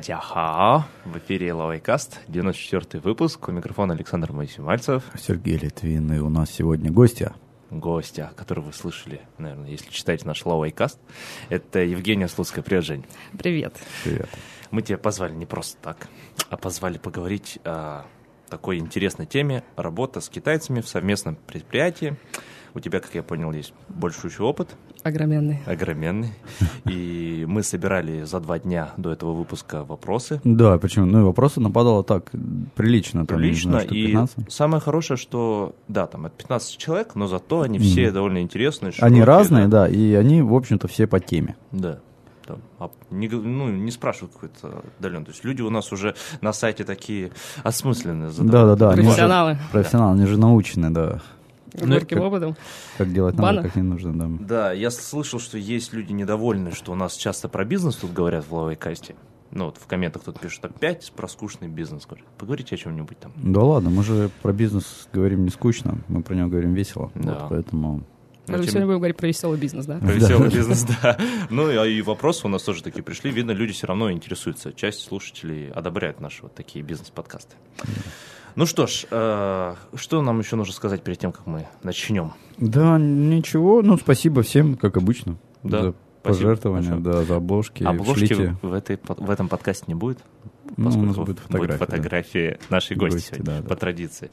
Привет-привет. Тадяха. В эфире Лавайкаст, 94 выпуск. У микрофона Александр Моисей-Мальцев. Сергей Литвин, и у нас сегодня гостья. Гостя, которого вы слышали, наверное, если читаете наш Лавайкаст. Это Евгения Слуцкая. Привет, Жень. Привет. Привет. Мы тебя позвали не просто так, а позвали поговорить о такой интересной теме работа с китайцами в совместном предприятии. У тебя, как я понял, есть большущий опыт. Огроменный. Огроменный. И мы собирали за два дня до этого выпуска вопросы. Да, почему? Ну и вопросы нападало так прилично. Там, Прилично. знаю, и 15. самое хорошее, что, да, там от 15 человек, но зато они все довольно интересные. Они разные, да, и они, в общем-то, все по теме. Да. Там, а не, ну, не спрашивают какой-то отдален. То есть люди у нас уже на сайте такие осмысленные задают. Да-да-да. они же- Профессионалы. Профессионалы, они же научены, да. С горьким как- опытом. Как делать надо, Бана? как не нужно, да. Да, я слышал, что есть люди недовольны, что у нас часто про бизнес тут говорят в лавой касте. Ну вот в комментах кто-то пишет, опять про скучный бизнес. Говорят, Поговорите о чем-нибудь там. Да ладно, мы же про бизнес говорим не скучно, мы про него говорим весело. Да. Вот, поэтому... На Мы тем- сегодня будем говорить про веселый бизнес, да? Про веселый бизнес, да. Ну и- и вопросы у нас тоже такие пришли. Видно, люди все равно интересуются. Часть слушателей одобряет наши вот такие бизнес-подкасты. Ну что ж, э, что нам еще нужно сказать перед тем, как мы начнем? Да, ничего, ну спасибо всем, как обычно, Да, за пожертвования, да, за обложки. Обложки Шлите. в, этой, в этом подкасте не будет, Ну, у нас поскольку будет фотография. да. фотографии нашей гости, Гости, сегодня, да, да. по традиции.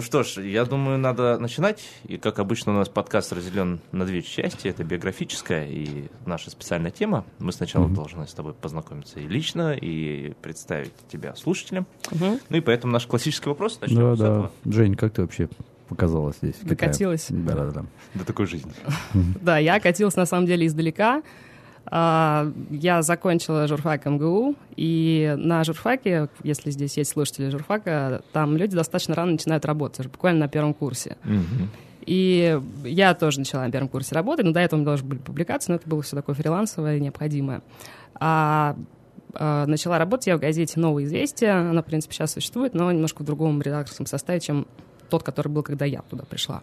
Ну что ж, я думаю, надо начинать. И, как обычно, у нас подкаст разделен на две части. Это биографическая и наша специальная тема. Мы сначала Мгм. должны с тобой познакомиться и лично, и представить тебя слушателям. Мгм. Ну и поэтому наш классический вопрос начнем Да, с да. этого. Жень, как ты вообще показалась здесь? Докатилась. Да, да, да. До такой жизни. Да, я катилась на самом деле издалека. А, Я закончила журфак МГУ, и на журфаке, если здесь есть слушатели журфака, там люди достаточно рано начинают работать, буквально на первом курсе. И я тоже начала на первом курсе работать, но до этого у меня тоже были публикации, но это было все такое фрилансовое и необходимое. А а, начала работать я в газете «Новое известие». Она, в принципе, сейчас существует, но немножко в другом редакторском составе, чем тот, который был, когда я туда пришла.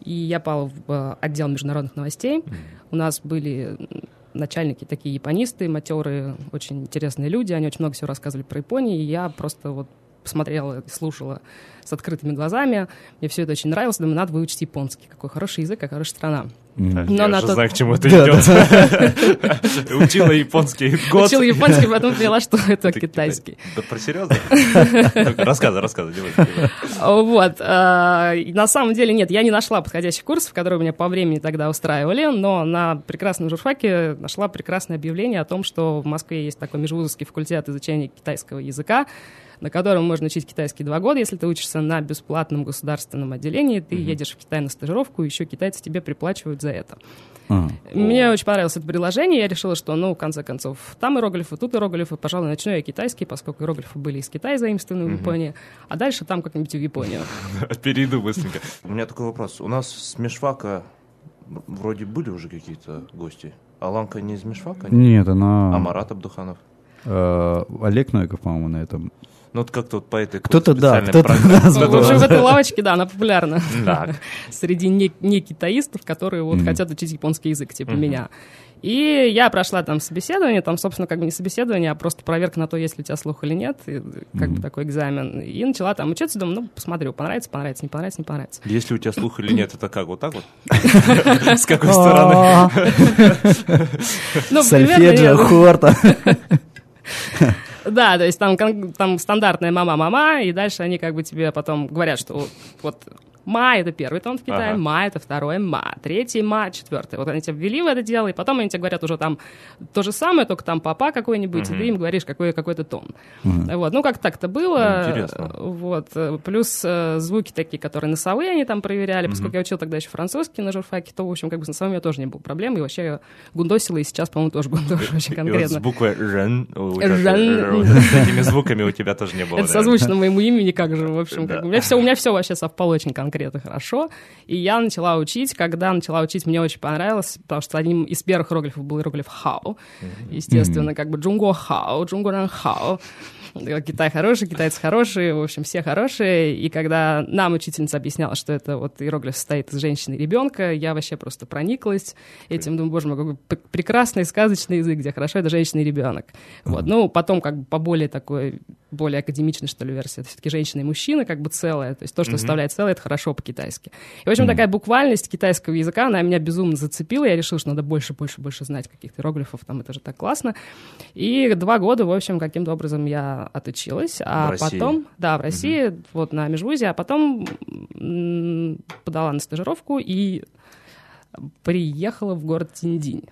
И я попала в э, отдел международных новостей. У нас были начальники такие японисты, матерые, очень интересные люди. Они очень много всего рассказывали про Японию, и я просто вот посмотрела, и слушала с открытыми глазами. Мне все это очень нравилось. Думаю, надо выучить японский. Какой хороший язык, какая хорошая страна. Мгм. Но я на уже тот- знаю, к чему это Да, идет. Учила японский год. Учила японский, потом поняла, что это Ты китайский. Да про серьезно? Рассказывай, рассказывай. Вот. а, На самом деле нет, я не нашла подходящих курсов, которые меня по времени тогда устраивали, но на прекрасном журфаке нашла прекрасное объявление о том, что в Москве есть такой межвузовский факультет изучения китайского языка, на котором можно учить китайский два года. Если ты учишься на бесплатном государственном отделении, ты едешь в Китай на стажировку, и еще китайцы тебе приплачивают за это. А, Мне очень понравилось это приложение, я решила, что, ну, в конце концов, там иероглифы, тут иероглифы, пожалуй, начну я китайский, поскольку иероглифы были из Китая заимствованы в Японии, а дальше там как-нибудь в Японию. Перейду быстренько. У меня такой вопрос. У нас с Мешвака вроде были уже какие-то гости. Аланка не из Мешвака? Нет, она... А Марат Абдуханов? э, Олег Новиков, по-моему, на этом. Ну, вот как-то вот по этой Кто-то, да, кто-то Ну, был. в общем, в этой лавочке, да, она популярна среди не, не китаистов, которые вот Мгм. хотят учить японский язык, типа Мгм. меня. И я прошла там собеседование, там, собственно, как бы не собеседование, а просто проверка на то, есть ли у тебя слух или нет, и как бы Мгм. такой экзамен. И начала там учиться, думаю, ну, посмотрю, понравится, понравится, не понравится, не понравится. Если у тебя слух или нет, это как? Вот так вот? С какой стороны? Ну, Сольфеджио, хорта. Да, то есть там, там стандартная мама-мама, и дальше они как бы тебе потом говорят, что вот, ма — это первый тон в Китае, Ага. ма — это второй ма, третий ма, четвертый. Вот они тебя ввели в это дело, и потом они тебе говорят уже там то же самое, только там папа какой-нибудь, и Мгм. ты им говоришь какой, какой-то тон. Мгм. Вот, ну как так-то было. Ну, интересно. Вот, плюс э, звуки такие, которые носовые они там проверяли, поскольку я учил тогда еще французский на журфаке, то, в общем, как бы с носовым у меня тоже не было проблем, и вообще я гундосила, и сейчас, по-моему, тоже гундошу очень И вот с конкретно. буквой «рен», с этими звуками у тебя тоже не было. Это созвучно моему имени, как же, в общем, у меня все вообще совпало очень конкретно. Конкретно хорошо. И я начала учить. Когда начала учить, мне очень понравилось, потому что одним из первых иероглифов был иероглиф «хау». Естественно, как бы «джунго хау», «джунго ран хау». Китай хороший, китайцы хорошие, в общем, все хорошие. И когда нам учительница объясняла, что это вот иероглиф состоит из женщины и ребенка, я вообще просто прониклась этим. Думаю, боже мой, какой прекрасный сказочный язык, где хорошо это женщина и ребенок. Вот. Ну, потом как бы по более такой более академичной, что ли, версии. Это все-таки женщина и мужчина как бы целое. То есть то, что mm-hmm. составляет целое, это хорошо по-китайски. И, в общем, mm-hmm. такая буквальность китайского языка, она меня безумно зацепила. Я решила, что надо больше, больше, больше знать каких-то иероглифов. Там это же так классно. И два года, в общем, каким-то образом я отучилась. А в потом, России. да, в России, mm-hmm. вот на межвузе, а потом подала на стажировку и приехала в город Тиндинь.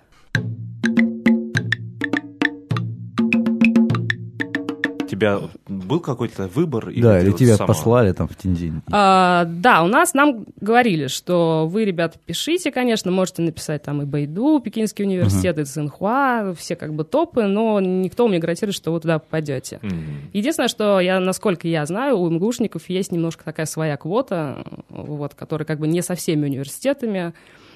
Тебя был какой-то выбор? Или да, или вот тебя сама... послали там в Тинзинь? А, да, у нас нам говорили, что вы, ребята, пишите, конечно, можете написать там и Байду, Пекинский университет, uh-huh. и Цинхуа, все как бы топы, но никто мне гарантирует, что вы туда попадете. Uh-huh. Единственное, что я, насколько я знаю, у МГУшников есть немножко такая своя квота, вот, которая как бы не со всеми университетами.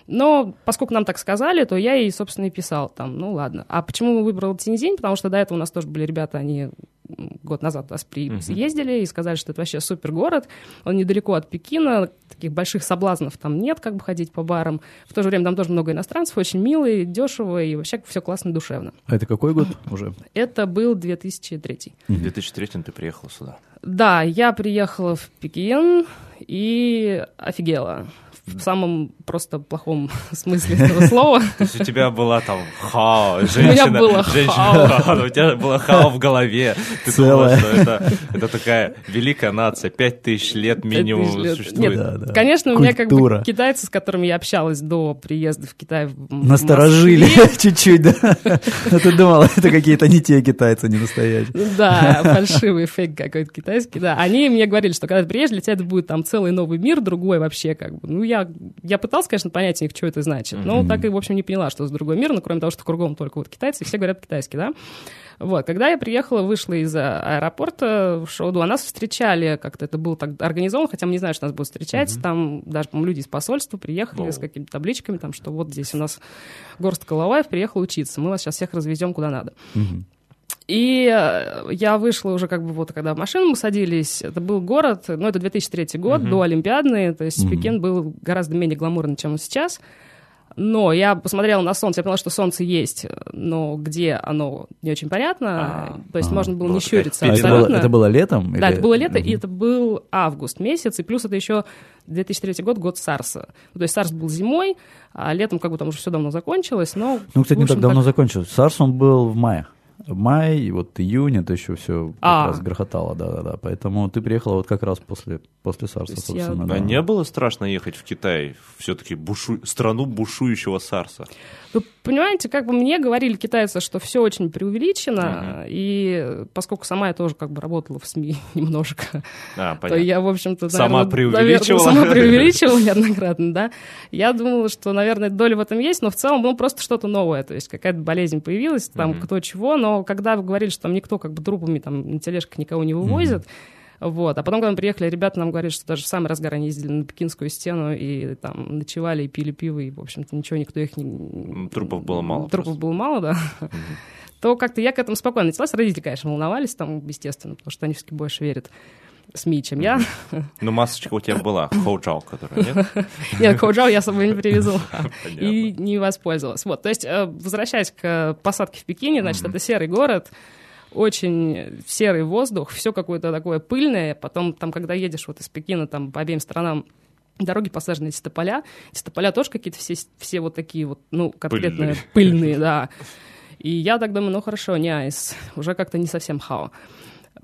Но поскольку нам так сказали, то я и, собственно, и писал там, ну ладно. А почему выбрал Тинзинь? Потому что до этого у нас тоже были ребята, они год назад нас приездили uh-huh. и сказали, что это вообще супер город, он недалеко от Пекина, таких больших соблазнов там нет, как бы ходить по барам. В то же время там тоже много иностранцев, очень милые, дешево и вообще все классно, душевно. А это какой год уже? Это был 2003. В 2003 ты приехал сюда? Да, я приехала в Пекин и офигела в самом просто плохом смысле этого слова. То есть у тебя была там хао, женщина. У меня было хао. У тебя было хао в голове. Ты думала, что это, это такая великая нация, пять тысяч лет минимум существует. Нет, да, да. Конечно, у меня как бы китайцы, с которыми я общалась до приезда в Китай Насторожили чуть-чуть, да? А ты думала, это какие-то не те китайцы, не настоящие. Да, фальшивый фейк какой-то китайский, да. Они мне говорили, что когда ты приедешь, для тебя это будет там целый новый мир, другой вообще как бы. Ну, я я, я пыталась, конечно, понять у них, что это значит, но mm-hmm. так и, в общем, не поняла, что это другой мир, но кроме того, что кругом только вот китайцы, все говорят по-китайски, да. Вот, когда я приехала, вышла из аэропорта в Шоуду, а нас встречали, как-то это было так организовано, хотя мы не знали, что нас будут встречать, mm-hmm. там даже, по-моему, люди из посольства приехали oh. с какими-то табличками, там, что вот здесь у нас горстка Лаваев приехал учиться, мы вас сейчас всех развезем куда надо. Mm-hmm. И э, я вышла уже как бы вот, когда в машину мы садились, это был город, ну, это 2003 год, uh-huh. до Олимпиадный, то есть uh-huh. Пекин был гораздо менее гламурный, чем он сейчас. Но я посмотрела на солнце, я поняла, что солнце есть, но где оно, не очень понятно. А, то есть а, можно было не щуриться а абсолютно. Это было, это было летом? Да, или... это было лето, mm-hmm. и это был август месяц, и плюс это еще 2003 год, год Сарса. То есть Сарс был зимой, а летом как бы там уже все давно закончилось, но... Ну, кстати, не так давно так... закончилось. Сарс, он был в мае май, и вот июнь, это еще все как а. раз грохотало, да-да-да. Поэтому ты приехала вот как раз после, после Сарса, собственно. Я... Да. А не было страшно ехать в Китай, все-таки бушу... страну бушующего Сарса? Вы понимаете, как бы мне говорили китайцы, что все очень преувеличено, uh-huh. и поскольку сама я тоже как бы работала в СМИ немножко, а, то я, в общем-то, сама преувеличивала. сама преувеличивала неоднократно, да. Я думала, что, наверное, доля в этом есть, но в целом, ну, просто что-то новое, то есть какая-то болезнь появилась, там, uh-huh. кто чего, но когда вы говорили, что там никто как бы трупами там на тележках никого не вывозит, вот. А потом, когда мы приехали, ребята нам говорят, что даже в самый разгар они ездили на Пекинскую стену и там ночевали и пили пиво, и, в общем-то, ничего, никто их не... Трупов было мало. Трупов просто. было мало, да. Mm-hmm. То как-то я к этому спокойно отнеслась. Родители, конечно, волновались там, естественно, потому что они все-таки больше верят СМИ, чем я. Ну, масочка у тебя была, хоуджао, которая, нет? Нет, хоуджао я с собой не привезла и не воспользовалась. Вот, то есть, э, возвращаясь к посадке в Пекине, значит, это серый город, очень серый воздух, все какое-то такое пыльное. Потом, там, когда едешь вот из Пекина, там по обеим сторонам дороги посажены эти тополя. Эти тополя тоже какие-то все, все вот такие вот, ну, конкретно пыльные, пыльные да. И я так думаю, ну хорошо, не айс, уже как-то не совсем хао.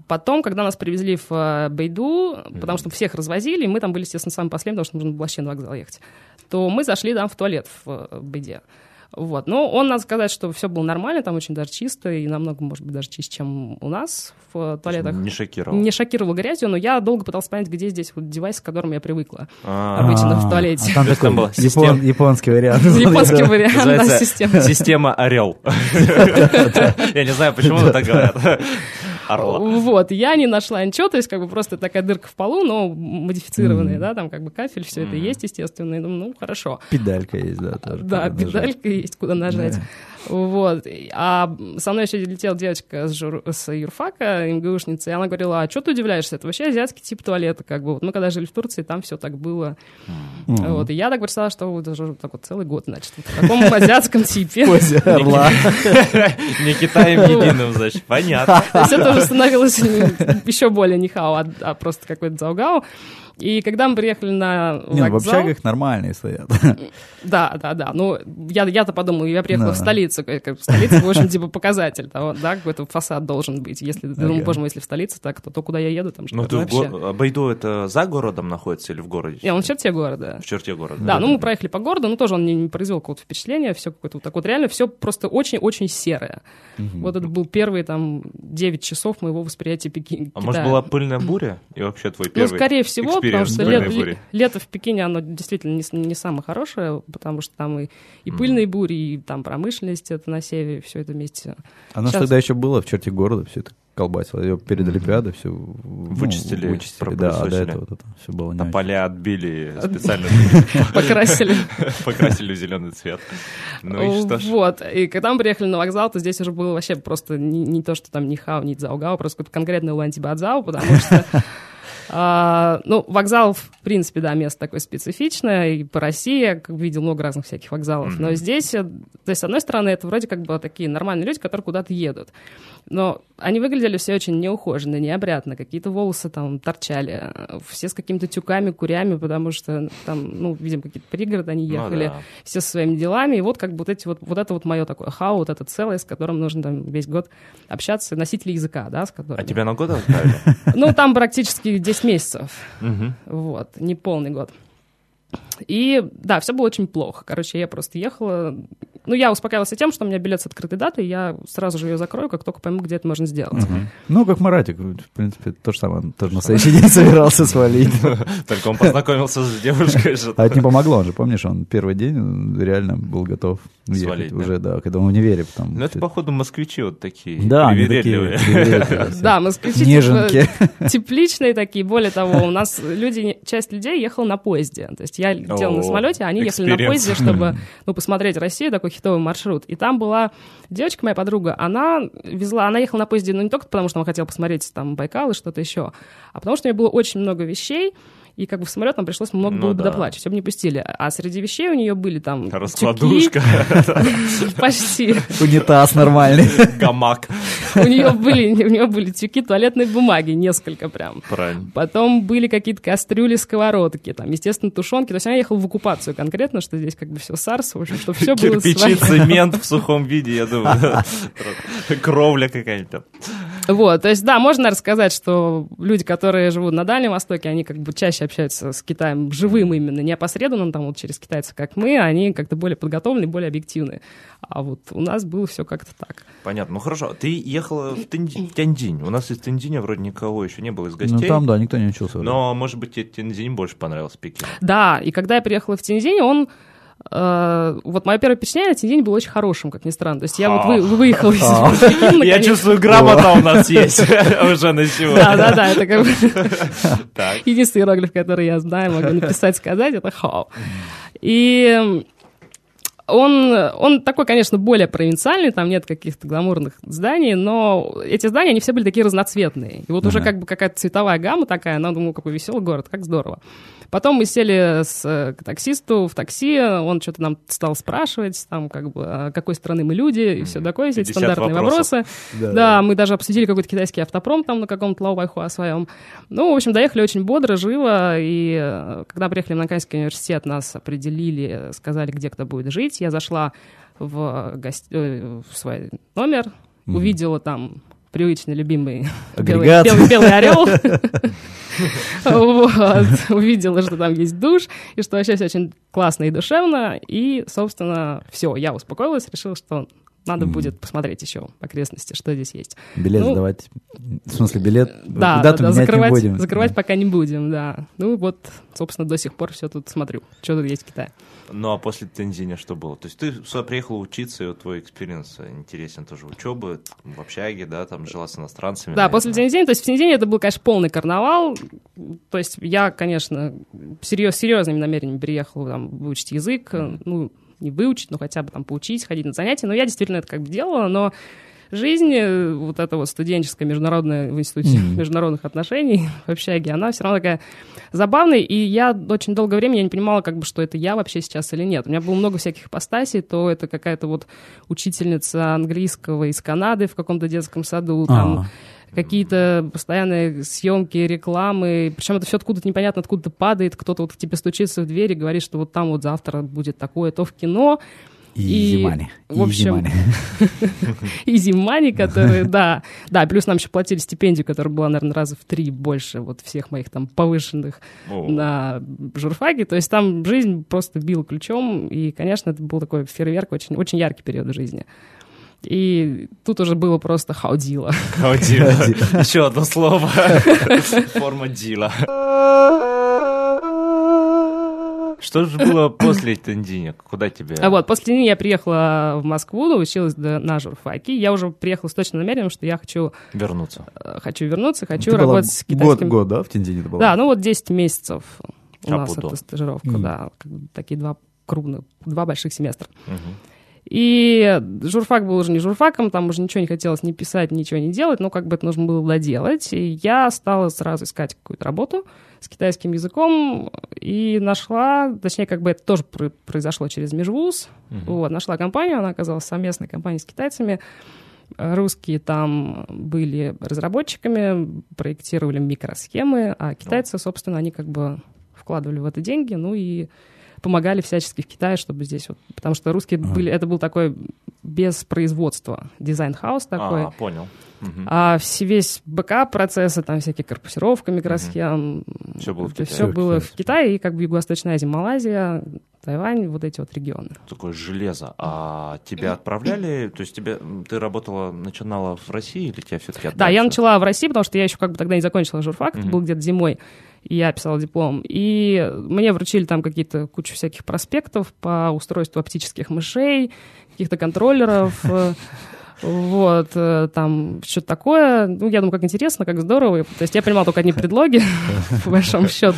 Потом, когда нас привезли в э, Бейду, mm-hmm. потому что всех развозили, мы там были, естественно, самые последние, потому что нужно было вообще на вокзал ехать, то мы зашли там в туалет в э, Бейде. Вот. Но он, надо сказать, что все было нормально, там очень даже чисто, и намного, может быть, даже чище, чем у нас в туалетах. Не шокировал. Не шокировал грязью, но я долго пытался понять, где здесь вот девайс, к которому я привыкла А-а-а. обычно в туалете. А там такой японский вариант. Японский вариант, да, система. Система «Орел». Я не знаю, почему так говорят. Орла. Вот, я не нашла ничего, то есть как бы просто такая дырка в полу, но модифицированная, да, там как бы кафель, все это есть, естественно, и думаю, ну, хорошо. Педалька есть, да, тоже. Да, педалька есть, куда нажать. Вот. А со мной еще летела девочка с, жур... с юрфака, МГУшница, и она говорила, а что ты удивляешься? Это вообще азиатский тип туалета, как бы. Вот мы когда жили в Турции, там все так было. Mm-hmm. Вот. И я так представила, что вот уже так вот целый год, значит, в таком азиатском типе. Не Китаем единым, значит, понятно. То есть это уже становилось еще более не хао, а, а просто какой-то заугау. И когда мы приехали на Не, вокзал... в общагах нормальные стоят. Да, да, да. Ну, я, я-то подумала, я приехала да. в столицу. Как, в столице, в общем, типа показатель того, да, какой-то фасад должен быть. Если, okay. думаю, боже мой, если в столице, так, то, то куда я еду, там же Ну, ты вообще... Го... А Байду это за городом находится или в городе? Не, он в черте города. В черте города. Да, да ну мы проехали по городу, но тоже он не, не произвел какого-то впечатления, все какое-то вот так вот реально, все просто очень-очень серое. Угу. Вот это был первый там 9 часов моего восприятия Пекина. А может была пыльная буря? И вообще твой первый Ну, скорее всего, потому что лет, лето в Пекине, оно действительно не, не самое хорошее, потому что там и, и пыльные бури, и там промышленность это на севере, все это вместе. А нас Сейчас... тогда еще было в черте города, все это колбасило. Ее перед Олимпиадой все вычистили. Ну, вычистили, да, а до этого это все было не поля отбили специально. Покрасили. Покрасили в зеленый цвет. Ну и что ж. Вот, и когда мы приехали на вокзал, то здесь уже было вообще просто не то, что там ни хау, ни цзаугао, просто какой-то конкретный лантибадзау, потому что а, ну, вокзал, в принципе, да, место такое специфичное, и по России я видел много разных всяких вокзалов, но здесь, э, то есть, с одной стороны, это вроде как бы такие нормальные люди, которые куда-то едут, но они выглядели все очень неухоженно, необрядно, какие-то волосы там торчали, все с какими-то тюками, курями, потому что там, ну, видимо, какие-то пригороды они ну ехали, ну, да. все со своими делами, и вот как бы вот эти вот, вот это вот мое такое хау, вот это целое, с которым нужно там весь год общаться, носители языка, да, с которым... А тебя на год отправили? Ну, там практически 10 месяцев, вот, не полный год. И да, все было очень плохо. Короче, я просто ехала. Ну, я успокаивалась тем, что у меня билет с открытой датой, я сразу же ее закрою, как только пойму, где это можно сделать. Угу. Ну, как Маратик, в принципе, то же самое. Тоже на следующий день собирался свалить. Только он познакомился с девушкой. А это не помогло, он же, помнишь, он первый день реально был готов ехать уже, да, когда он в универе. Ну, это, походу, москвичи вот такие. Да, Да, москвичи Неженки. тепличные такие. Более того, у нас люди, часть людей ехала на поезде. То есть я летела на самолете, а они ехали на поезде, чтобы ну, посмотреть Россию, такой хитовый маршрут. И там была девочка, моя подруга, она везла, она ехала на поезде, ну, не только потому, что она хотела посмотреть там Байкал и что-то еще, а потому что у нее было очень много вещей, и как бы в самолет нам пришлось много ну, было да. доплачивать, чтобы не пустили. А среди вещей у нее были там Раскладушка. Почти. Унитаз нормальный. Гамак. У нее были, у нее были тюки туалетной бумаги, несколько прям. Правильно. Потом были какие-то кастрюли, сковородки, там, естественно, тушенки. То есть она ехала в оккупацию конкретно, что здесь как бы все сарс, в общем, что все было Кирпичи, цемент в сухом виде, я думаю. Кровля какая-то. Вот, то есть, да, можно рассказать, что люди, которые живут на Дальнем Востоке, они как бы чаще общаются с Китаем живым именно, не опосредованно там вот через китайцев, как мы, они как-то более подготовлены, более объективны. А вот у нас было все как-то так. Понятно. Ну хорошо, ты ехала в Тяньдинь. У нас из Тяньдиня вроде никого еще не было из гостей. Ну там, да, никто не учился. Но, может быть, тебе Тяньдинь больше понравился Пекин. Да, и когда я приехала в Тяньдинь, он вот мое первое впечатление на день было очень хорошим, как ни странно. То есть я вот вы, выехала из Пекина. Я чувствую, грамота у нас есть уже на сегодня. Да-да-да, это как бы единственный иероглиф, который я знаю, могу написать, сказать, это хау. И он, он такой, конечно, более провинциальный, там нет каких-то гламурных зданий, но эти здания, они все были такие разноцветные. И вот uh-huh. уже как бы какая-то цветовая гамма такая, она думала, какой веселый город, как здорово. Потом мы сели с, э, к таксисту в такси, он что-то нам стал спрашивать, там, как бы, а какой страны мы люди, и все такое, эти стандартные вопросов. вопросы. Да, да, да, мы даже обсудили какой-то китайский автопром там на каком-то лаувайхуа своем. Ну, в общем, доехали очень бодро, живо, и э, когда приехали в Нанкайский университет, нас определили, сказали, где кто будет жить. Я зашла в, гости... Э, в свой номер, mm-hmm. увидела там привычный, любимый белый, белый, белый орел. Вот. Увидела, что там есть душ, и что вообще все очень классно и душевно. И, собственно, все, я успокоилась, решила, что надо мм. будет посмотреть еще окрестности, что здесь есть. Билет ну, сдавать, в смысле билет, да, дату да, менять закрывать, не будем. Закрывать да. пока не будем, да. Ну вот, собственно, до сих пор все тут смотрю, что тут есть в Китае. Ну а после Тяньцзиня что было? То есть ты сюда приехал учиться, и твой experience интересен тоже учебы в общаге, да, там жила с иностранцами. Да, наверное. после Тензиня, то есть в Тензине это был, конечно, полный карнавал. То есть я, конечно, серьез, серьезными намерениями приехал там, выучить язык, mm-hmm. ну, не выучить, но хотя бы там поучить, ходить на занятия. Но я действительно это как бы делала, но жизнь, э, вот эта вот студенческая, международная в институте mm-hmm. международных отношений в общаге, она все равно такая забавная, и я очень долгое время я не понимала, как бы, что это я вообще сейчас или нет. У меня было много всяких постасей, то это какая-то вот учительница английского из Канады в каком-то детском саду, там, а какие-то постоянные съемки, рекламы. Причем это все откуда-то непонятно, откуда-то падает. Кто-то вот к тебе стучится в дверь и говорит, что вот там вот завтра будет такое, то в кино. И, и money. В общем, изи money, которые, да. Да, плюс нам еще платили стипендию, которая была, наверное, раза в три больше вот всех моих там повышенных на журфаге. То есть там жизнь просто била ключом, и, конечно, это был такой фейерверк, очень, очень яркий период жизни. И тут уже было просто хаудила. Хаудила. Еще одно слово. Форма дила. Что же было после Тендиня? Куда тебе? А вот, после Тендиня я приехала в Москву, училась на журфаке. Я уже приехала с точным намерением, что я хочу... Вернуться. Э, хочу вернуться, хочу Ты работать с китайским... Год, год, да, в Тендине это было? Да, ну вот 10 месяцев у а нас эта стажировка, mm. да. Такие два крупных, два больших семестра. Uh-huh. И журфак был уже не журфаком, там уже ничего не хотелось ни писать, ничего не делать, но как бы это нужно было доделать. И я стала сразу искать какую-то работу с китайским языком и нашла, точнее, как бы это тоже произошло через Межвуз. Uh-huh. Вот, нашла компанию, она оказалась совместной компанией с китайцами. Русские там были разработчиками, проектировали микросхемы, а китайцы, собственно, они как бы вкладывали в это деньги, ну и помогали всячески в Китае, чтобы здесь вот... Потому что русские ага. были... Это был такой без производства design house такой. А, понял. А все, весь back-end процессы, там всякие корпусировка микросхем... Угу. Все было в Китае. Все было в Китае, и как бы Юго-Восточная Азия, Малайзия, Тайвань, вот эти вот регионы. Такое железо. А тебя отправляли, то есть тебе, ты работала, начинала в России или тебя все-таки Да, я начала в России, потому что я еще как бы тогда не закончила журфак, это был где-то зимой и я писала диплом. И мне вручили там какие-то кучу всяких проспектов по устройству оптических мышей, каких-то контроллеров, э, вот, э, там что-то такое. Ну, я думаю, как интересно, как здорово. То есть я понимала только одни предлоги, по большому счету,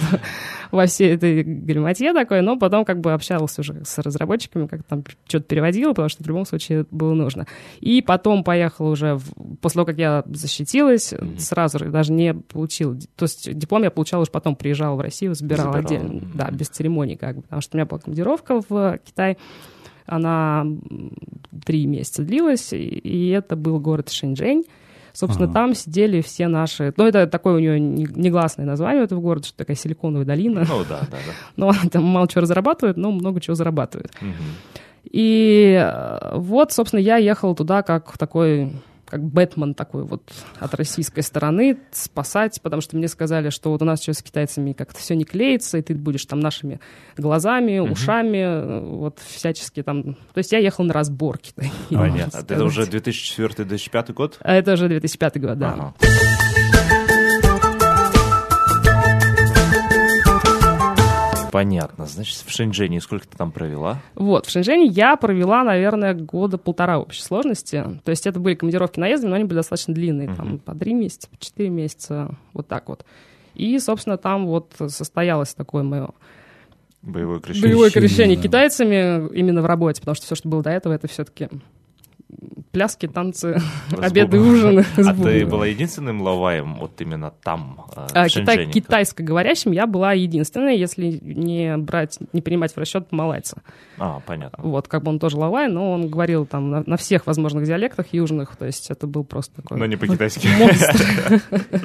во всей этой галиматье такой, но потом как бы общалась уже с разработчиками, как там что-то переводила, потому что в любом случае было нужно. И потом поехала уже, в... после того, как я защитилась, mm-hmm. сразу же даже не получила. То есть диплом я получала уже потом, приезжала в Россию, забирала Забирала. отдельно. Да, без церемоний как бы, потому что у меня была командировка в Китай. Она три месяца длилась, и это был город Шэньчжэнь. Собственно, ага. там сидели все наши... Ну, это такое у нее негласное название этого города, что такая силиконовая долина. Ну, да, да, да. Но там мало чего разрабатывают, но много чего зарабатывают. Угу. И э, вот, собственно, я ехала туда как такой как Бэтмен такой вот от российской стороны спасать, потому что мне сказали, что вот у нас сейчас с китайцами как-то все не клеится, и ты будешь там нашими глазами, угу. ушами, вот всячески там... То есть я ехал на разборки. Понятно. Это уже 2004-2005 год? Это уже 2005 год, да. Ага. Понятно. Значит, в Шэньчжэне сколько ты там провела? Вот, в Шэньчжэне я провела, наверное, года полтора в общей сложности. То есть это были командировки наездами, но они были достаточно длинные, там по три месяца, по четыре месяца, вот так вот. И, собственно, там вот состоялось такое мое Боевое крещение. Боевое крещение китайцами именно в работе, потому что все, что было до этого, это все-таки пляски, танцы, обеды, ужины. А ты была единственным лаваем вот именно там, э, а, Китай, Китайско-говорящим я была единственной, если не брать, не принимать в расчет малайца. А, понятно. Вот, как бы он тоже лавай, но он говорил там на, на всех возможных диалектах южных, то есть это был просто такой... Но не по-китайски.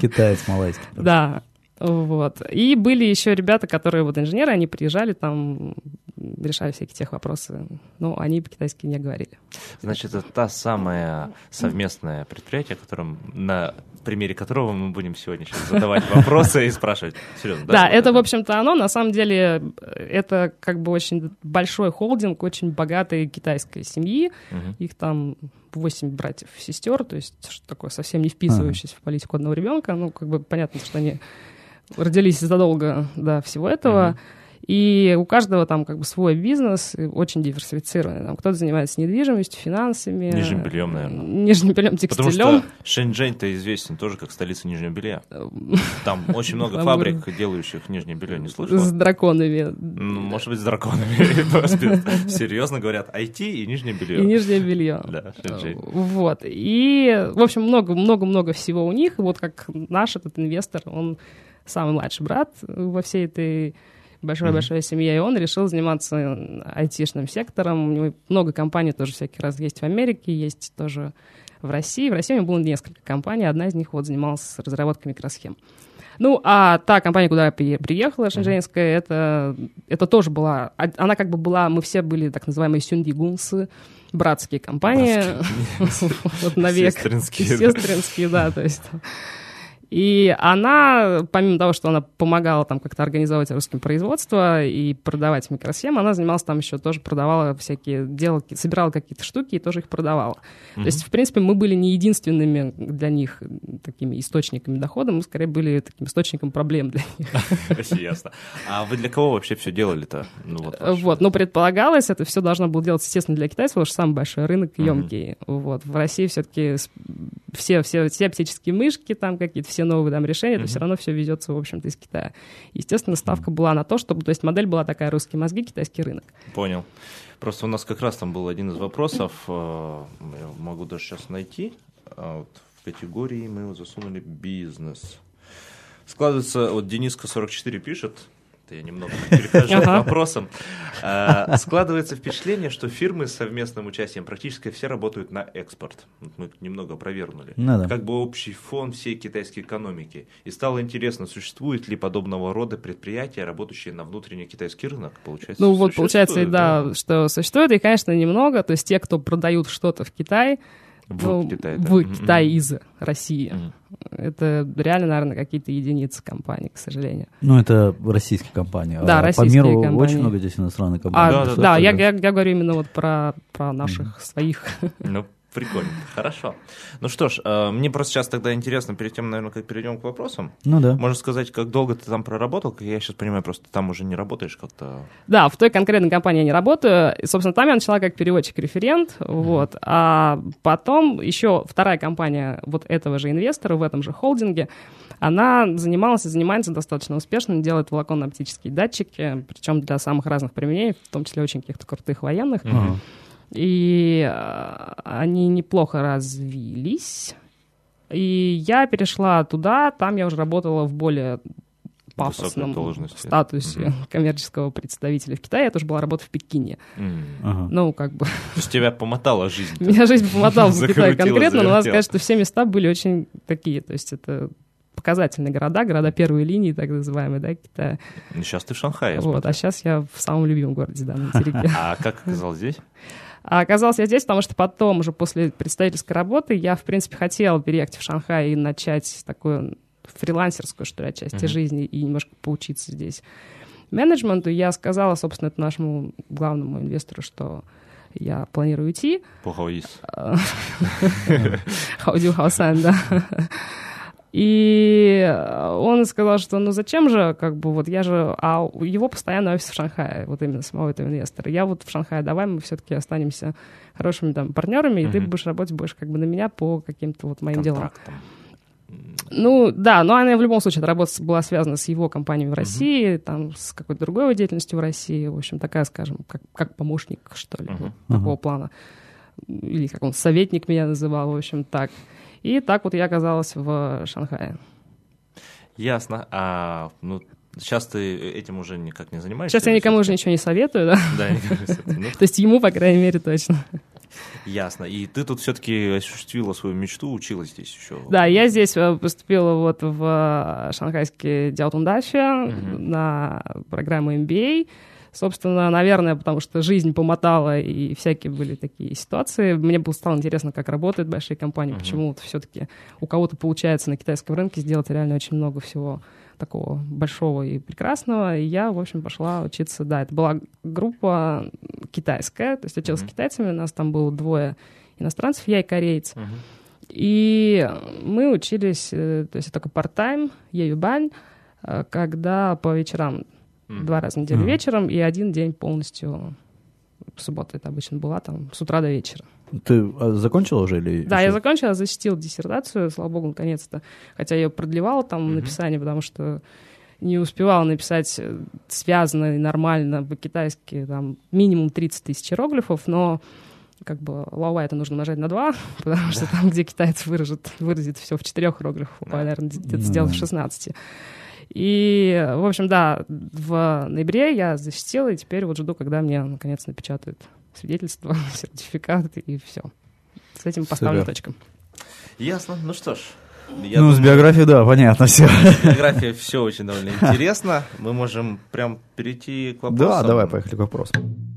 Китаец малайский. Да, вот. И были еще ребята, которые вот инженеры, они приезжали там решали всякие тех вопросы. Но они по-китайски не говорили. Значит, это та самая совместное предприятие, которым, на примере которого мы будем сегодня сейчас задавать вопросы и спрашивать. Серьезно, да? Да, это, в общем-то, оно. На самом деле, это как бы очень большой холдинг, очень богатой китайской семьи. Их там восемь братьев и сестер, то есть что такое совсем не вписывающееся в политику одного ребенка. Ну, как бы понятно, что они родились задолго до всего этого. И у каждого там как бы свой бизнес, очень диверсифицированный. Там кто-то занимается недвижимостью, финансами. Нижним бельем, наверное. Нижним бельем, текстилем. Потому что Шэньчжэнь-то известен тоже как столица нижнего белья. Там очень много фабрик, делающих нижнее белье, не слышал? С драконами. Ну, может быть, с драконами. Серьезно говорят, IT и нижнее белье. И нижнее белье. Да, Шэньчжэнь. Вот. И, в общем, много-много-много всего у них. Вот как наш этот инвестор, он самый младший брат во всей этой большая-большая семья, и он решил заниматься айтишным сектором. У него много компаний тоже всяких раз есть в Америке, есть тоже в России. В России у него было несколько компаний, одна из них вот занималась разработкой микросхем. Ну, а та компания, куда я приехала, шэньчжэньская, mm-hmm. это, это тоже была... Она как бы была... Мы все были так называемые сюндигунсы, братские компании. Вот навек. Сестринские. Сестринские, да, то есть... И она, помимо того, что она помогала там как-то организовать русским производство и продавать микросхемы, она занималась там еще тоже, продавала всякие, делала, собирала какие-то штуки и тоже их продавала. Mm-hmm. То есть, в принципе, мы были не единственными для них такими источниками дохода, мы скорее были таким источником проблем для них. Ясно. А вы для кого вообще все делали-то? Ну, вот, вот, ну, предполагалось, это все должно было делаться, естественно, для китайцев, потому что самый большой рынок емкий. Вот. В России все-таки все, все, все оптические мышки там какие-то, все новые там решения, mm-hmm. то все равно все везется, в общем-то, из Китая. Естественно, ставка mm-hmm. была на то, чтобы, то есть модель была такая, русские мозги, китайский рынок. Понял. Просто у нас как раз там был один из вопросов, э, я могу даже сейчас найти, а вот в категории мы его засунули бизнес. Складывается, вот Дениска 44 пишет, это я немного перехожу к вопросам. А, складывается впечатление, что фирмы с совместным участием практически все работают на экспорт. Мы немного провернули. Ну как бы общий фон всей китайской экономики. И стало интересно, существует ли подобного рода предприятия, работающие на внутренний китайский рынок? Получается, ну вот получается, да, что существует, и, конечно, немного. То есть те, кто продают что-то в Китай, в ну, Китае, да. В Китае из России. Mm-hmm. Это реально, наверное, какие-то единицы компаний, к сожалению. Ну, это российские компании. Да, а российские по миру компании. очень много здесь иностранных компаний. А, да, да, да, я, я, я говорю именно вот про, про наших mm-hmm. своих. Ну, Прикольно, хорошо. Ну что ж, э, мне просто сейчас тогда интересно, перед тем, наверное, как перейдем к вопросам. Ну да. Можно сказать, как долго ты там проработал? Как я сейчас понимаю, просто там уже не работаешь как-то. Да, в той конкретной компании я не работаю. И, собственно, там я начала как переводчик-референт. Mm-hmm. Вот. А потом еще вторая компания вот этого же инвестора в этом же холдинге, она занималась и занимается достаточно успешно, делает волоконно-оптические датчики, причем для самых разных применений, в том числе очень каких-то крутых военных. Mm-hmm. И э, они неплохо развились. И я перешла туда, там я уже работала в более пафосном статусе угу. коммерческого представителя в Китае. Я тоже была работа в Пекине. Mm. Ага. Ну, как бы... То есть тебя помотала жизнь? Меня жизнь помотала в Китае конкретно, но надо сказать, что все места были очень такие. То есть это показательные города, города первой линии, так называемые, да, Китая. Сейчас ты в Шанхае. Вот, а сейчас я в самом любимом городе, да, на материке. А как оказалось здесь? А оказался я здесь, потому что потом, уже после представительской работы, я, в принципе, хотела переехать в Шанхай и начать такую фрилансерскую, что ли, часть uh-huh. жизни и немножко поучиться здесь менеджменту. Я сказала, собственно, это нашему главному инвестору, что я планирую уйти. Похауис. Хаудю Хаусан, да. И он сказал, что ну зачем же, как бы вот я же, а его постоянный офис в Шанхае, вот именно самого этого инвестора. Я вот в Шанхае, давай мы все-таки останемся хорошими там партнерами, и uh-huh. ты будешь работать больше как бы на меня по каким-то вот моим Контрактам. делам. Ну, да, но она в любом случае, работа была связана с его компанией в России, uh-huh. там, с какой-то другой деятельностью в России, в общем, такая, скажем, как, как помощник, что ли, uh-huh. такого плана. Или как он, советник меня называл, в общем, так. И так вот я оказалась в Шанхае. Ясно. А, ну, Сейчас ты этим уже никак не занимаешься? Сейчас я никому уже ничего не советую, да? Да, ну. То есть ему, по крайней мере, точно. Ясно. И ты тут все-таки осуществила свою мечту, училась здесь еще? Да, я здесь э, поступила вот в э, шанхайский Дяотундафе на программу MBA Собственно, наверное, потому что жизнь помотала, и всякие были такие ситуации. Мне было стало интересно, как работают большие компании, uh-huh. почему все-таки у кого-то получается на китайском рынке сделать реально очень много всего такого большого и прекрасного. И я, в общем, пошла учиться. Да, это была группа китайская, то есть училась uh-huh. с китайцами, у нас там было двое иностранцев, я и кореец. Uh-huh. И мы учились, э, то есть это такой part-time, бань, э, когда по вечерам mm. два раза в неделю mm. вечером и один день полностью суббота это обычно была там с утра до вечера. Ты а, закончила уже или? Да, еще? я закончила, защитила диссертацию, слава богу, наконец-то. Хотя я ее продлевала там mm-hmm. написание, потому что не успевала написать э, связанно и нормально по-китайски там минимум 30 тысяч иероглифов, но как бы лава это нужно нажать на два, потому что там, где китаец выразит, выразит все в четырех иероглифах, наверное, это сделать в 16. И, в общем, да, в ноябре я защитила, и теперь вот жду, когда мне, наконец, напечатают свидетельство, сертификат, и все. С этим поставлю точку. Ясно. Ну что ж, я ну, думаю, с биографией, да, понятно все. Биография все очень довольно интересно. Мы можем прям перейти к вопросам. Да, давай, поехали к вопросам.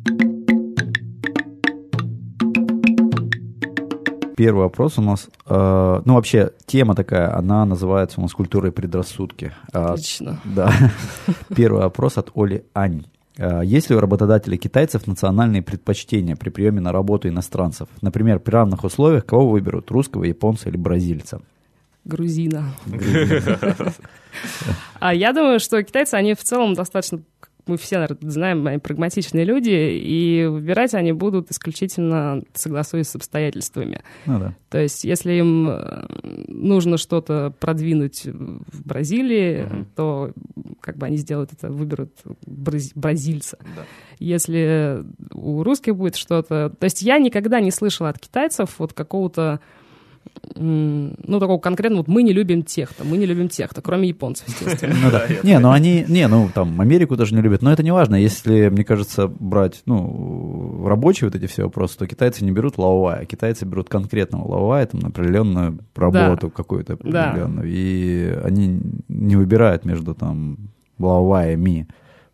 Первый вопрос у нас, э, ну вообще тема такая, она называется у нас культура и предрассудки. А, Отлично. Э, да. Первый вопрос от Оли Ань. Э, есть ли у работодателей китайцев национальные предпочтения при приеме на работу иностранцев? Например, при равных условиях кого выберут, русского, японца или бразильца? Грузина. А я думаю, что китайцы, они в целом достаточно мы все, знаем, они прагматичные люди, и выбирать они будут исключительно согласуясь с обстоятельствами. Ну, да. То есть, если им э, нужно что-то продвинуть в Бразилии, угу. то как бы они сделают это, выберут браз... бразильца. Да. Если у русских будет что-то... То есть я никогда не слышала от китайцев вот какого-то ну, такого конкретно, вот мы не любим техта, мы не любим техта, кроме японцев, естественно. Ну да. Не, ну они, не, ну там Америку даже не любят, но это не важно, если, мне кажется, брать, ну, рабочие вот эти все вопросы, то китайцы не берут лаовая, а китайцы берут конкретного лаовая, там, определенную работу какую-то определенную, и они не выбирают между там лаоваями.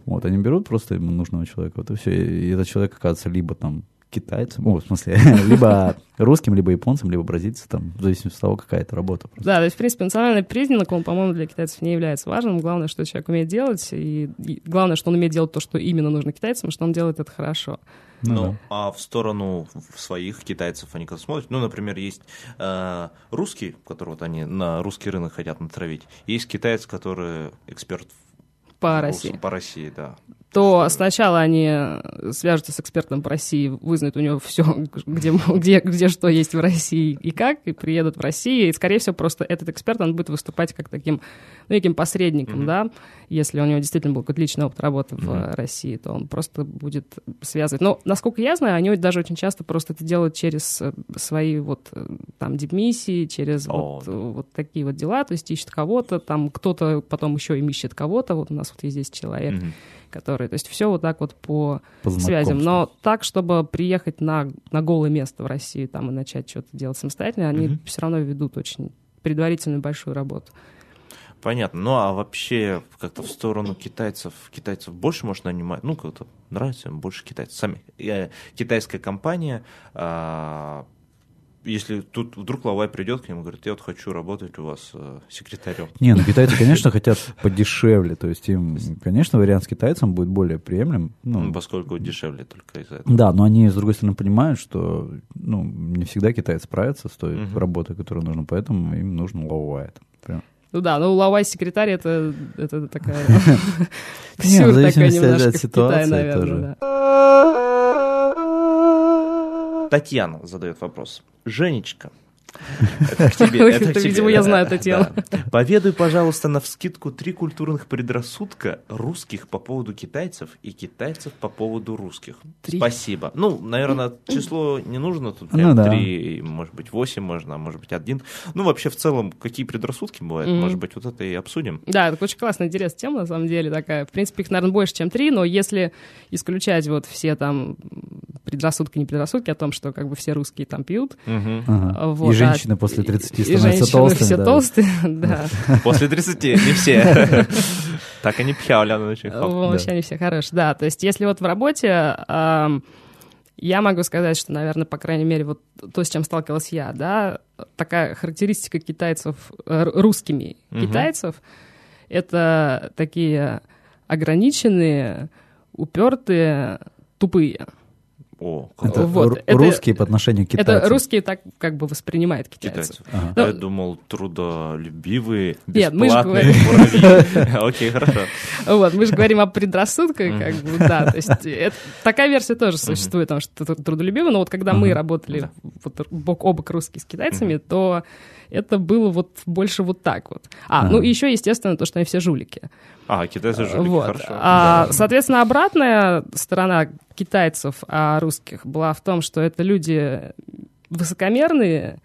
Вот, они берут просто ему нужного человека, вот и все. И этот человек оказывается либо там китайцам, о, в смысле, либо русским, либо японцам, либо бразильцам, там, в зависимости от того, какая это работа. Просто. Да, то есть, в принципе, национальный признак, он, по-моему, для китайцев не является важным. Главное, что человек умеет делать, и, и главное, что он умеет делать то, что именно нужно китайцам, что он делает это хорошо. Ну, ну да. а в сторону своих китайцев они когда смотрят, ну, например, есть э, русские, которые вот они на русский рынок хотят натравить, есть китаец, который эксперт по России. По России, да то сначала они свяжутся с экспертом по России, вызнают у него все, где, где, где что есть в России и как, и приедут в Россию, и, скорее всего, просто этот эксперт, он будет выступать как таким, ну, неким посредником, mm-hmm. да, если у него действительно был какой-то личный опыт работы в mm-hmm. России, то он просто будет связывать. Но, насколько я знаю, они даже очень часто просто это делают через э, свои вот э, там дипмиссии, через oh. вот, вот такие вот дела, то есть ищет кого-то, там кто-то потом еще им ищет кого-то, вот у нас вот есть здесь человек, mm-hmm которые... То есть все вот так вот по, по связям. Но так, чтобы приехать на, на голое место в России там и начать что-то делать самостоятельно, они угу. все равно ведут очень предварительную большую работу. Понятно. Ну а вообще как-то в сторону китайцев, китайцев больше можно нанимать, ну как-то нравится им больше китайцев. Сами китайская компания а, если тут вдруг Лавай придет к нему и говорит, я вот хочу работать у вас э, секретарем. Не, ну китайцы, конечно, хотят подешевле, то есть им, конечно, вариант с китайцем будет более приемлем. Ну, ну поскольку дешевле только из-за этого. Да, но они, с другой стороны, понимают, что ну, не всегда китайцы справятся с той угу. работой, которую нужно, поэтому им нужен Лавай. Прям. Ну да, ну Лавай секретарь это, это такая... Нет, в зависимости от ситуации тоже. Татьяна задает вопрос. Женечка, это к тебе. Это, это видимо, я знаю это тело. Поведуй, пожалуйста, на вскидку три культурных предрассудка русских по поводу китайцев и китайцев по поводу русских. Три? Спасибо. Ну, наверное, число не нужно, тут прям ну, три, да. может быть, восемь можно, а может быть, один. Ну, вообще, в целом, какие предрассудки бывают, mm-hmm. может быть, вот это и обсудим. Да, это очень классная, интересная тема, на самом деле, такая. В принципе, их, наверное, больше, чем три, но если исключать вот все там предрассудки, не предрассудки о том, что как бы все русские там пьют. Ага. Вот, женщины после 30 становятся толстыми. все да. толстые, да. После 30 не все. Так они пьяли, очень Вообще они все хорошие, да. То есть если вот в работе... Я могу сказать, что, наверное, по крайней мере, вот то, с чем сталкивалась я, да, такая характеристика китайцев, э, русскими угу. китайцев, это такие ограниченные, упертые, тупые. О, это вот, русские это, по отношению к китайцам. Это русские так как бы воспринимают китайцев. китайцев. Ага. Но, Я думал, трудолюбивые, Нет, мы же говорим... Окей, хорошо. Вот, мы же говорим о предрассудках, как бы, да. То есть такая версия тоже существует, потому что трудолюбивые, но вот когда мы работали бок о бок русские с китайцами, то это было вот больше вот так вот. А, ну и еще, естественно, то, что они все жулики. А, китайцы жулики, вот. хорошо. А, да. Соответственно, обратная сторона китайцев, а русских была в том, что это люди высокомерные,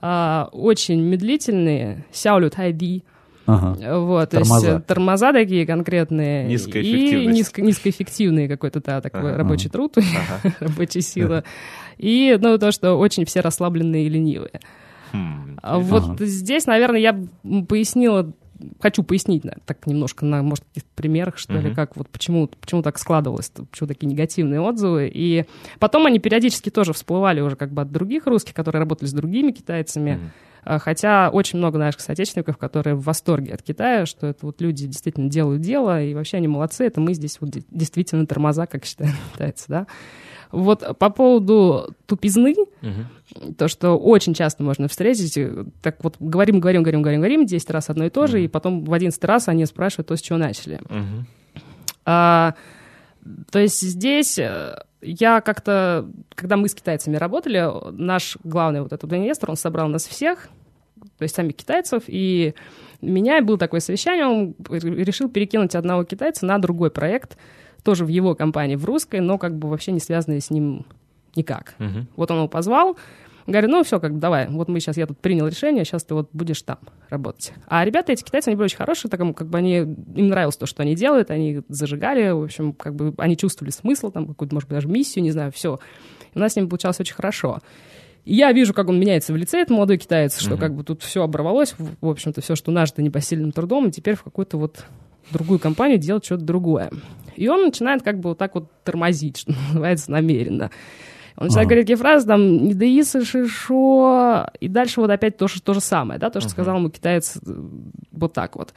а, очень медлительные, сяолю тайди, Ага. Вот, тормоза. то есть тормоза такие конкретные. И низко, низкоэффективный какой-то да, такой ага. рабочий труд, ага. рабочая сила. И ну, то, что очень все расслабленные и ленивые. Хм, а вот ага. здесь, наверное, я пояснила хочу пояснить так немножко на, может, каких-то примерах, что uh-huh. ли, как вот почему, почему так складывалось, почему такие негативные отзывы. И потом они периодически тоже всплывали уже как бы от других русских, которые работали с другими китайцами. Uh-huh. Хотя очень много наших соотечественников, которые в восторге от Китая, что это вот люди действительно делают дело, и вообще они молодцы, это мы здесь вот действительно тормоза, как считают китайцы, да. Вот по поводу тупизны, угу. то, что очень часто можно встретить, так вот говорим, говорим, говорим, говорим, говорим, 10 раз одно и то же, угу. и потом в 11 раз они спрашивают то, с чего начали. Угу. А, то есть здесь э, я как-то, когда мы с китайцами работали, наш главный вот этот инвестор, он собрал нас всех, то есть самих китайцев, и меня был такое совещание, он решил перекинуть одного китайца на другой проект – тоже в его компании, в русской, но как бы вообще не связанные с ним никак. Uh-huh. Вот он его позвал, говорю, ну все, как бы давай, вот мы сейчас, я тут принял решение, сейчас ты вот будешь там работать. А ребята, эти китайцы, они были очень хорошие, так как бы они, им нравилось то, что они делают, они зажигали, в общем, как бы они чувствовали смысл, там какую-то, может быть, даже миссию, не знаю, все. у нас с ним получалось очень хорошо. И я вижу, как он меняется в лице, этот молодой китаец, что mm-hmm. как бы тут все оборвалось, в, в общем-то, все, что нажито непосильным трудом, и теперь в какую-то вот другую компанию делать что-то другое. И он начинает как бы вот так вот тормозить, что называется, намеренно. Он начинает ага. говорить такие фразы, там, не даисы, шишо, и дальше вот опять то, то же самое, да, то, что ага. сказал ему китаец э, вот так вот.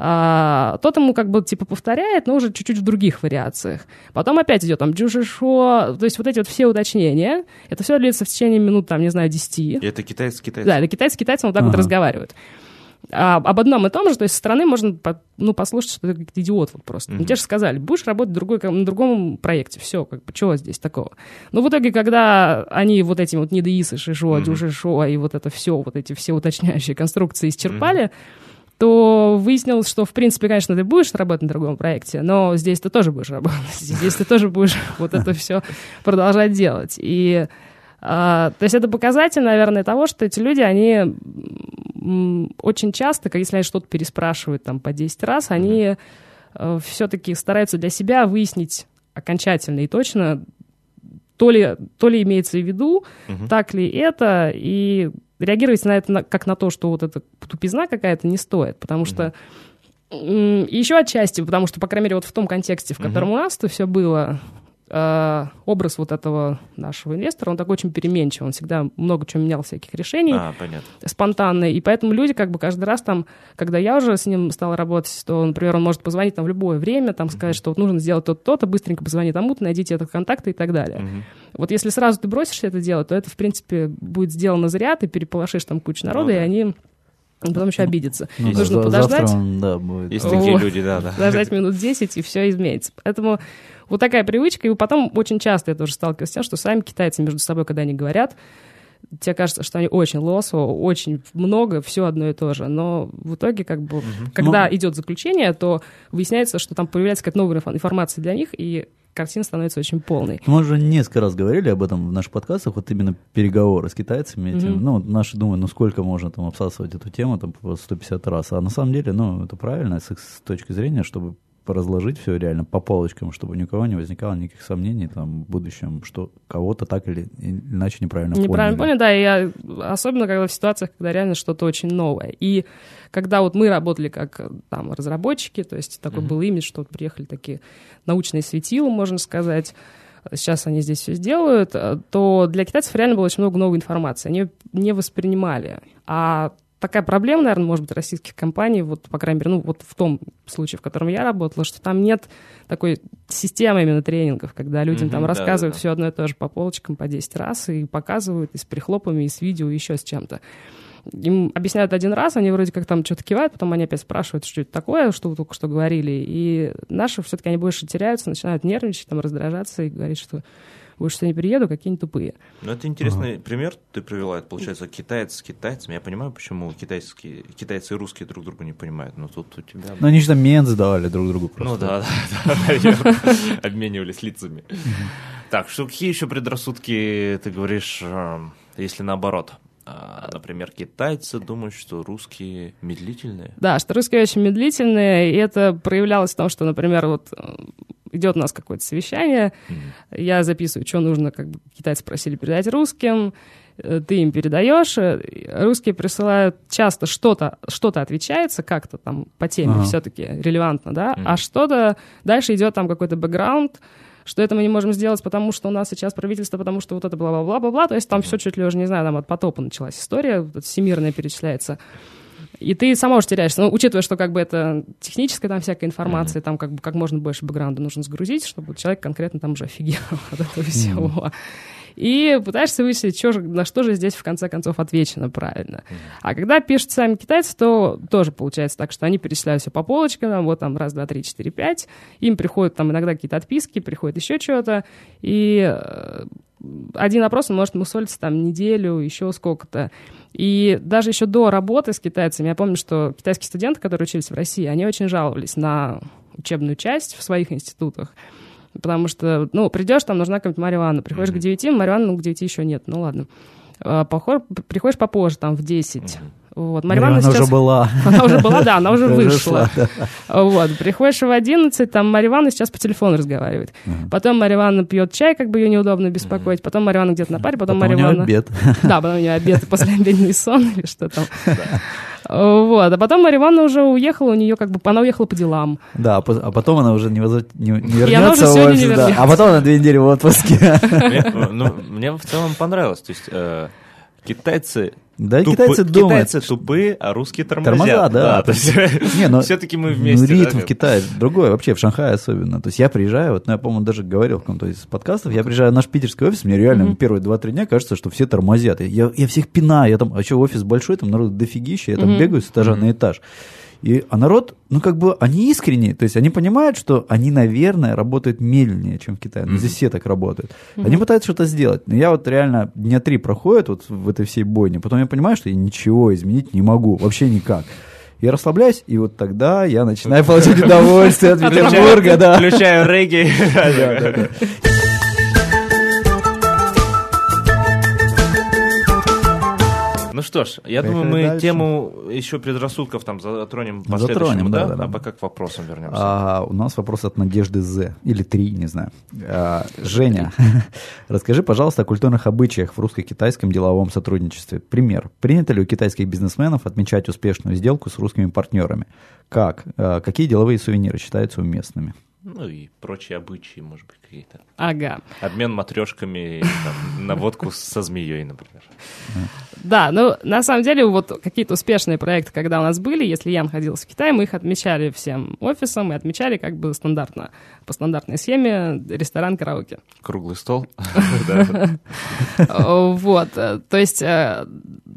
А, тот ему как бы типа повторяет, но уже чуть-чуть в других вариациях. Потом опять идет там джушишо, то есть вот эти вот все уточнения, это все длится в течение минут, там, не знаю, десяти. И это китайец с китайцем? Да, это китайец с китайцем вот так ага. вот разговаривают а, об одном и том же, то есть со стороны можно ну, послушать, что ты как идиот вот просто. Mm-hmm. Ну, тебе же сказали, будешь работать другой, на другом проекте, все, как бы, чего здесь такого? Но в итоге, когда они вот этим вот недоисы, шишо, mm-hmm. дюшишо и вот это все, вот эти все уточняющие конструкции исчерпали, mm-hmm. то выяснилось, что, в принципе, конечно, ты будешь работать на другом проекте, но здесь ты тоже будешь работать, здесь ты тоже будешь вот это все продолжать делать. И то есть это показатель, наверное, того, что эти люди, они очень часто, если они что-то переспрашивают там по 10 раз, они э, все-таки стараются для себя выяснить окончательно и точно, то ли, то ли имеется в виду, uh так ли это, и реагировать на это как на то, что вот эта тупизна какая-то не стоит, потому uh что еще отчасти, потому что, по крайней мере, вот в том контексте, в котором uh у нас это все было, образ вот этого нашего инвестора, он такой очень переменчивый, он всегда много чего менял, всяких решений а, спонтанно, и поэтому люди как бы каждый раз там, когда я уже с ним стала работать, то, например, он может позвонить там в любое время, там сказать, mm-hmm. что вот нужно сделать то-то, то-то, быстренько позвони тому-то, найдите этот контакт и так далее. Mm-hmm. Вот если сразу ты бросишься это делать, то это, в принципе, будет сделано зря, ты переполошишь там кучу народа, ну, да. и они потом еще обидятся. Ну, Нужно за, подождать. Он, да, будет. Есть такие люди, да, да. Подождать минут 10, и все изменится. Поэтому вот такая привычка, и потом очень часто я тоже сталкиваюсь с тем, что сами китайцы между собой, когда они говорят, тебе кажется, что они очень лосо, очень много, все одно и то же. Но в итоге, как бы, угу. когда Но... идет заключение, то выясняется, что там появляется какая-то новая информация для них, и картина становится очень полной. Мы уже несколько раз говорили об этом в наших подкастах, вот именно переговоры с китайцами. Этим, mm Ну, наши думают, ну сколько можно там обсасывать эту тему, там по 150 раз. А на самом деле, ну, это правильно с их точки зрения, чтобы разложить все реально по полочкам, чтобы у никого не возникало никаких сомнений там, в будущем, что кого-то так или иначе неправильно, неправильно поняли. поняли. да, и я, особенно когда в ситуациях, когда реально что-то очень новое. И когда вот мы работали как там разработчики, то есть такой mm-hmm. был имидж, что вот приехали такие научные светила, можно сказать, сейчас они здесь все сделают, то для китайцев реально было очень много новой информации. Они не воспринимали. А такая проблема, наверное, может быть, российских компаний, вот, по крайней мере, ну, вот в том случае, в котором я работала, что там нет такой системы именно тренингов, когда людям mm-hmm, там рассказывают да, да, все одно и то же по полочкам по 10 раз и показывают и с прихлопами, и с видео, и еще с чем-то. Им объясняют один раз, они вроде как там что-то кивают, потом они опять спрашивают, что это такое, что вы только что говорили. И наши все-таки они больше теряются, начинают нервничать, там, раздражаться и говорить, что больше что не приеду, какие нибудь тупые. Ну, это интересный ага. пример ты привела. Это, получается, китаец с китайцами. Я понимаю, почему китайские, китайцы и русские друг друга не понимают, но тут у тебя... Ну, они же там мен задавали друг другу просто. Ну, да, да, да, обменивались лицами. Так, что какие еще предрассудки, ты говоришь, эм, если наоборот? А, например, китайцы думают, что русские медлительные. Да, что русские очень медлительные, и это проявлялось в том, что, например, вот э, идет у нас какое-то совещание, mm-hmm. я записываю, что нужно, как бы китайцы просили передать русским, э, ты им передаешь, э, русские присылают часто что-то, что-то отвечается как-то там по теме uh-huh. все-таки релевантно, да, mm-hmm. а что-то дальше идет там какой-то бэкграунд, что это мы не можем сделать, потому что у нас сейчас правительство, потому что вот это бла-бла-бла-бла-бла, то есть там все чуть ли уже, не знаю, там от потопа началась история, вот всемирная перечисляется. И ты сама уже теряешься. Ну, учитывая, что как бы это техническая там всякая информация, mm-hmm. там как бы как можно больше бэкграунда нужно сгрузить, чтобы человек конкретно там уже офигел от этого всего. Mm-hmm. И пытаешься выяснить, что же, на что же здесь в конце концов отвечено правильно. А когда пишут сами китайцы, то тоже получается так, что они перечисляют все по полочкам, там, вот там раз, два, три, четыре, пять. Им приходят там иногда какие-то отписки, приходит еще что-то. И э, один опрос, он может мусолиться там неделю, еще сколько-то. И даже еще до работы с китайцами, я помню, что китайские студенты, которые учились в России, они очень жаловались на учебную часть в своих институтах. Потому что, ну, придешь, там нужна какая-нибудь Марья Ивановна. Приходишь mm-hmm. к 9, Марья Ивановна, ну, к 9 еще нет, ну ладно. А, похож, приходишь попозже, там, в 10. Mm-hmm. Вот. Марья Ивановна сейчас... уже была. Она уже была, да, она уже вышла. Вот. Приходишь в 11, там Марья Ивановна сейчас по телефону разговаривает. Потом Марья Ивановна пьет чай, как бы ее неудобно беспокоить. Потом Марья Ивановна где-то на паре, потом, Марья Ивановна... обед. Да, потом у нее обед, после обеденный сон или что там. Вот. А потом Марья Ивановна уже уехала, у нее как бы, она уехала по делам. Да, а, а потом она уже не, возврат... не, не вернется. И она уже сегодня не вернется. А потом она две недели в отпуске. Ну, мне в целом понравилось. То есть э, китайцы да, Тупы, китайцы думают. Китайцы тупые, а русские тормозят. Тормоза, да. да есть, не, но, все-таки мы вместе. Ну, ритм да, в Китае другой, вообще в Шанхае особенно. То есть я приезжаю, вот, ну, я, по-моему, даже говорил в каком-то из подкастов, я приезжаю в наш питерский офис, мне реально mm-hmm. первые два-три дня кажется, что все тормозят. Я, я всех пинаю, я там, а что, офис большой, там народ дофигища, я там mm-hmm. бегаю с этажа mm-hmm. на этаж. И, а народ, ну, как бы, они искренние, то есть они понимают, что они, наверное, работают медленнее, чем в Китае. Но mm-hmm. здесь все так работают. Mm-hmm. Они пытаются что-то сделать. Но я вот реально дня три проходит вот в этой всей бойне, потом я понимаю, что я ничего изменить не могу, вообще никак. Я расслабляюсь, и вот тогда я начинаю получать удовольствие от Петербурга, да. Включаю регги. Ну что ж, я Поехали думаю, мы дальше. тему еще предрассудков там затронем по затронем, да, да, да, А пока к вопросам вернемся. А, у нас вопрос от Надежды З. Или три, не знаю. А, Женя, расскажи, пожалуйста, о культурных обычаях в русско-китайском деловом сотрудничестве. Пример. Принято ли у китайских бизнесменов отмечать успешную сделку с русскими партнерами? Как? А, какие деловые сувениры считаются уместными? Ну и прочие обычаи, может быть, какие-то. Ага. Обмен матрешками там, на водку со змеей, например. Да, ну, на самом деле, вот какие-то успешные проекты, когда у нас были, если я находился в Китае, мы их отмечали всем офисом и отмечали как бы стандартно, по стандартной схеме ресторан-караоке. Круглый стол. Вот, то есть э,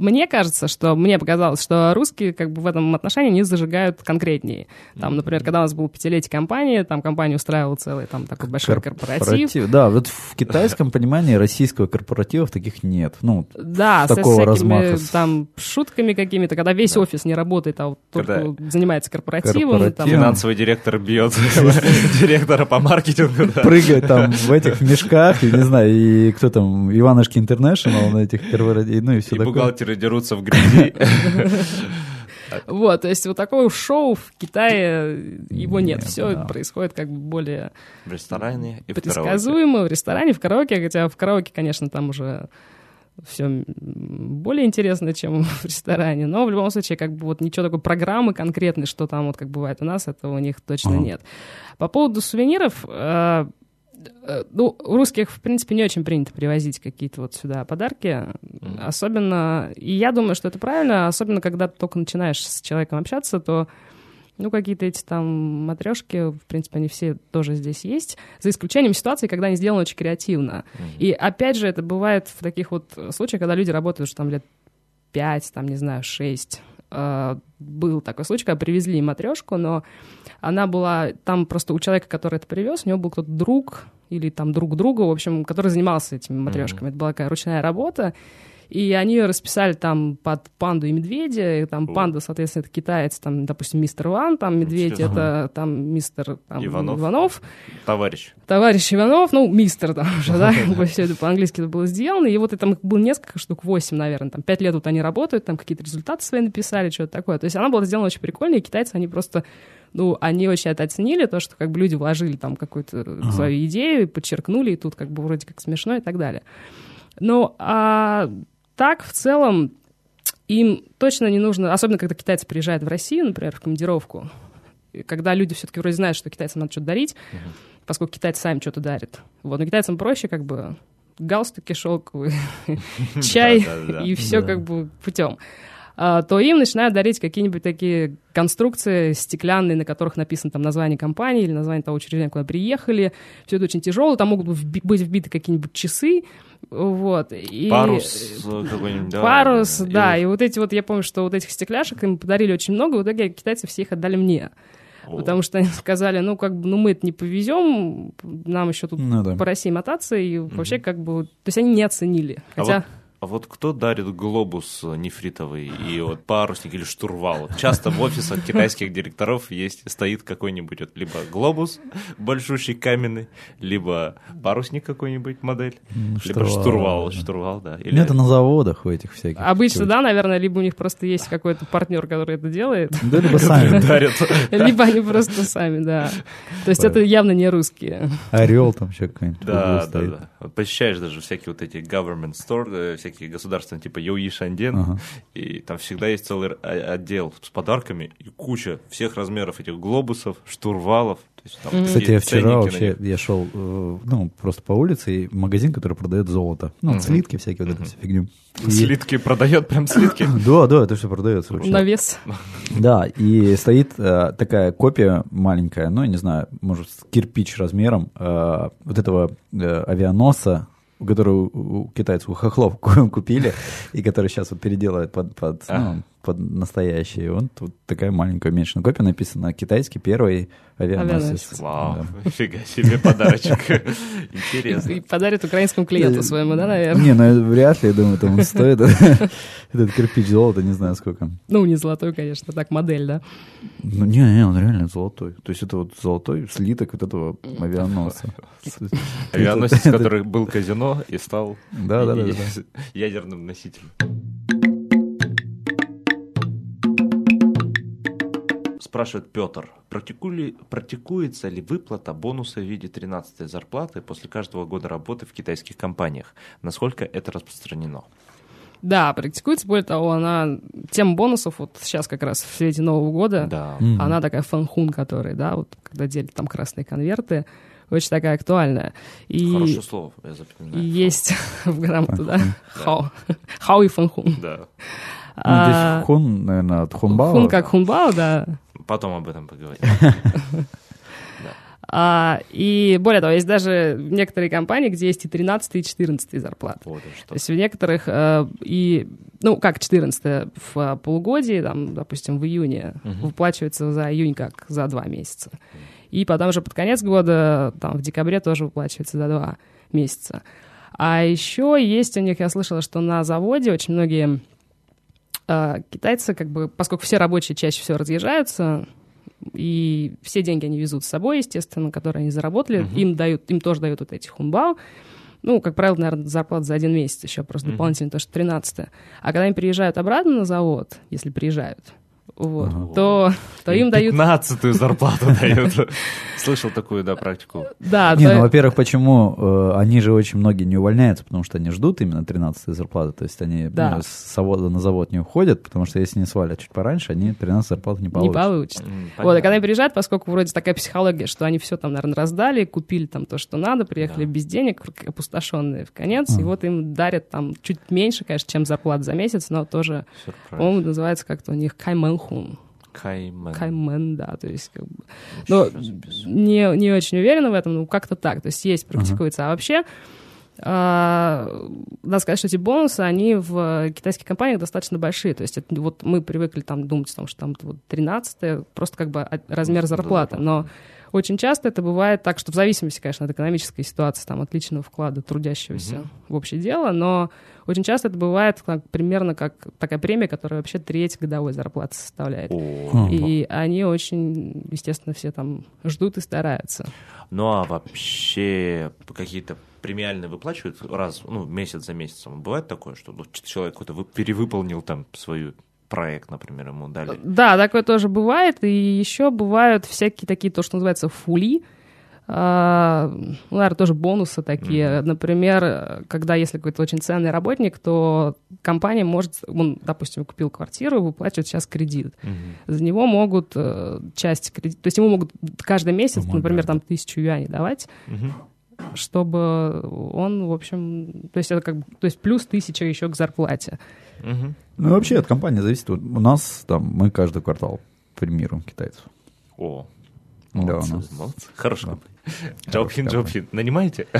мне кажется, что мне показалось, что русские как бы в этом отношении не зажигают конкретнее. Там, например, когда у нас был пятилетие компании, там компания устраивала целый там такой большой корпоратив. Да, вот в китайском понимании российского корпоратива таких нет. Ну, да, такого размаха. там шутками какими-то, когда весь да. офис не работает, а вот когда только занимается корпоративом. Корпоратив. Там... Финансовый директор бьет директора по маркетингу. Прыгает там в этих мешках, и не знаю, и кто там, Иванушки Интернешнл на этих корпоративах, ну и все такое. бухгалтеры дерутся в грязи. Вот, то есть вот такого шоу в Китае его нет. Все происходит как бы более В ресторане и в предсказуемо в ресторане, в караоке, хотя в караоке, конечно, там уже все более интересно, чем в ресторане, но в любом случае, как бы вот ничего такой программы конкретной, что там вот как бывает у нас, этого у них точно нет. По поводу сувениров, э, ну, у русских, в принципе, не очень принято привозить какие-то вот сюда подарки, Мгм. особенно, и я думаю, что это правильно, особенно когда ты только начинаешь с человеком общаться, то ну, какие-то эти там матрешки, в принципе, они все тоже здесь есть, за исключением ситуации, когда они сделаны очень креативно. Мгм. И опять же, это бывает в таких вот случаях, когда люди работают уже там лет 5, там, не знаю, 6. Э, Был такой случай, когда привезли матрешку, но она была там просто у человека, который это привез, у него был кто-то друг или там друг друга, в общем, который занимался этими матрешками. Это была такая ручная работа. И они ее расписали там под панду и медведя. И там О. панда, соответственно, это китаец, там, допустим, мистер Ван, там медведь Интересно. это там мистер там, Иванов. Иванов Товарищ. товарищ Иванов, ну, мистер там уже, да, все это по-английски это было сделано, и вот там было несколько штук, восемь, наверное, там пять лет вот они работают, там какие-то результаты свои написали, что-то такое. То есть она была сделана очень прикольно, и китайцы, они просто, ну, они очень это оценили, то, что как бы люди вложили там какую-то свою идею, подчеркнули, и тут как бы вроде как смешно и так далее. Ну, а так, в целом, им точно не нужно, особенно когда китайцы приезжают в Россию, например, в командировку, когда люди все-таки вроде знают, что китайцам надо что-то дарить, поскольку китайцы сами что-то дарят. Вот, но китайцам проще как бы галстуки шелковые, чай и все как бы путем. А, то им начинают дарить какие-нибудь такие конструкции стеклянные, на которых написано там название компании или название того учреждения, куда приехали. Все это очень тяжело. Там могут быть вбиты какие-нибудь часы. Вот. И... Парус э, какой-нибудь. да, Парус, да. И И вот эти вот, я помню, что вот этих стекляшек им подарили очень много. В итоге китайцы все их отдали мне. вот- Потому что они сказали, ну, как бы, ну, мы это не повезем, нам еще тут Ну да. по России мотаться, и вообще, как бы, то есть они не оценили. А Хотя, вот, а вот кто дарит глобус нефритовый и вот парусник или штурвал? Часто в офисах китайских директоров есть стоит какой-нибудь вот либо глобус большущий каменный, либо парусник какой-нибудь модель, либо штурвал, штурвал, да. штурвал, да. Или Ну, это на заводах у этих всяких. обычно, да, наверное, либо у них просто есть какой-то партнер, который это делает, Да, либо сами. дарят. либо они просто сами, да. То есть это явно не русские. Орел там еще какой-нибудь. Да, да, да. Посещаешь даже всякие вот эти government store, э, всякие государственные, типа Йои Шанден, Ага. и там всегда есть целый о- отдел с подарками и куча всех размеров этих глобусов, штурвалов. То есть, там Кстати, такие я вчера вообще, я шел, э, ну, просто по улице, и магазин, который продает золото. Ну, Мгм. слитки всякие, вот эту всю фигню. И- Слитки продает, прям слитки. Да, да, это все продается вообще. На вес. Да, и стоит э, такая копия маленькая, ну, я не знаю, может, кирпич размером э, вот этого э, авианосца, у которого у китайцев, у хохлов купили, и который сейчас вот переделывает под, под, ну. Под настоящий. Он тут такая маленькая уменьшенная копия, написано китайский первый авианосец. Вау, Да. нифига себе подарочек. Интересно. И подарит украинскому клиенту Э, своему, да, наверное? Не, ну вряд ли, я думаю, там он стоит этот кирпич золота, не знаю сколько. Ну, не золотой, конечно, так, модель, да. Ну, не, не, он реально золотой. То есть это вот золотой слиток вот этого авианосца. Авианосец, который был казино и стал Да, да, да, да. ядерным носителем. Спрашивает Петр, практикули- практикуется ли выплата бонуса в виде 13 зарплаты после каждого года работы в китайских компаниях? Насколько это распространено? Да, практикуется. Более того, она тема бонусов вот сейчас как раз в свете Нового года, Да. Мгм. она такая фанхун, который, да, вот когда делят там красные конверты, очень такая актуальная. И, Хорошее слово, я и запоминаю. есть в грамоту, да, хао, хао и фанхун. Да. Ну, А, здесь хун, наверное, от хунбао. Хун как хунбао, да. Потом об этом поговорим. А, и более того, есть даже некоторые компании, где есть и 13 и 14 зарплаты. Вот То есть в некоторых э, и, ну, как 14 в э, полугодии, там, допустим, в июне Мгм. выплачивается за июнь как за два месяца. И потом уже под конец года, там, в декабре тоже выплачивается за два месяца. А еще есть у них, я слышала, что на заводе очень многие китайцы, как бы, поскольку все рабочие чаще всего разъезжаются, и все деньги они везут с собой, естественно, которые они заработали, Мгм. им дают, им тоже дают вот эти хунбао. Ну, как правило, наверное, зарплата за один месяц еще, просто Мгм. дополнительно, то, что 13 А когда они приезжают обратно на завод, если приезжают, вот, Ага. то, то им дают... 15 зарплату дают. Слышал такую, да, практику. Да, Не, то- ну, во-первых, почему э, они же очень многие не увольняются, потому что они ждут именно 13 зарплаты, то есть они Да. ну, с завода на завод не уходят, потому что если не свалят чуть пораньше, они 13 зарплаты не не получат. М, Вот, и понятно. когда они приезжают, поскольку вроде такая психология, что они все там, наверное, раздали, купили там то, что надо, приехали Да. без денег, опустошенные в конец, и Ага. вот им дарят там чуть меньше, конечно, чем зарплата за месяц, но тоже, Сюрприз. по-моему, называется как-то у них каймэнхун. Каймен. Каймен, да, то есть как бы... Но не, не очень уверена в этом, но как-то так, то есть есть, практикуется. А вообще, а, надо сказать, что эти бонусы, они в китайских компаниях достаточно большие. То есть это, вот мы привыкли там думать, там, что там вот 13 просто как бы размер зарплаты. Но очень часто это бывает так, что в зависимости, конечно, от экономической ситуации, там, от личного вклада трудящегося Мгм. в общее дело, но очень часто это бывает как- примерно как такая премия, которая вообще треть годовой зарплаты составляет. О, И они очень, естественно, все там ждут и стараются. Ну а вообще какие-то премиальные выплачивают раз, ну, месяц за месяцем? Бывает такое, что ну, человек какой-то вы- перевыполнил там свой проект, например, ему дали? Да, такое тоже бывает. И еще бывают всякие такие, то, что называется фули. А, ну, наверное, тоже бонусы такие. Мгм. Например, когда если какой-то очень ценный работник, то компания может, он, допустим, купил квартиру, выплачивает сейчас кредит. Мгм. За него могут э, часть кредита, то есть ему могут каждый месяц, Помогают, например, там да. тысячу юаней давать, Мгм. чтобы он, в общем, то есть это как бы, то есть плюс тысяча еще к зарплате. Ну, и вообще от компании зависит. Вот у нас там, мы каждый квартал премируем китайцев. О, Да, у молодцы, нас. молодцы. Хороший Да. Джобхин. Джобхин. Нанимаете?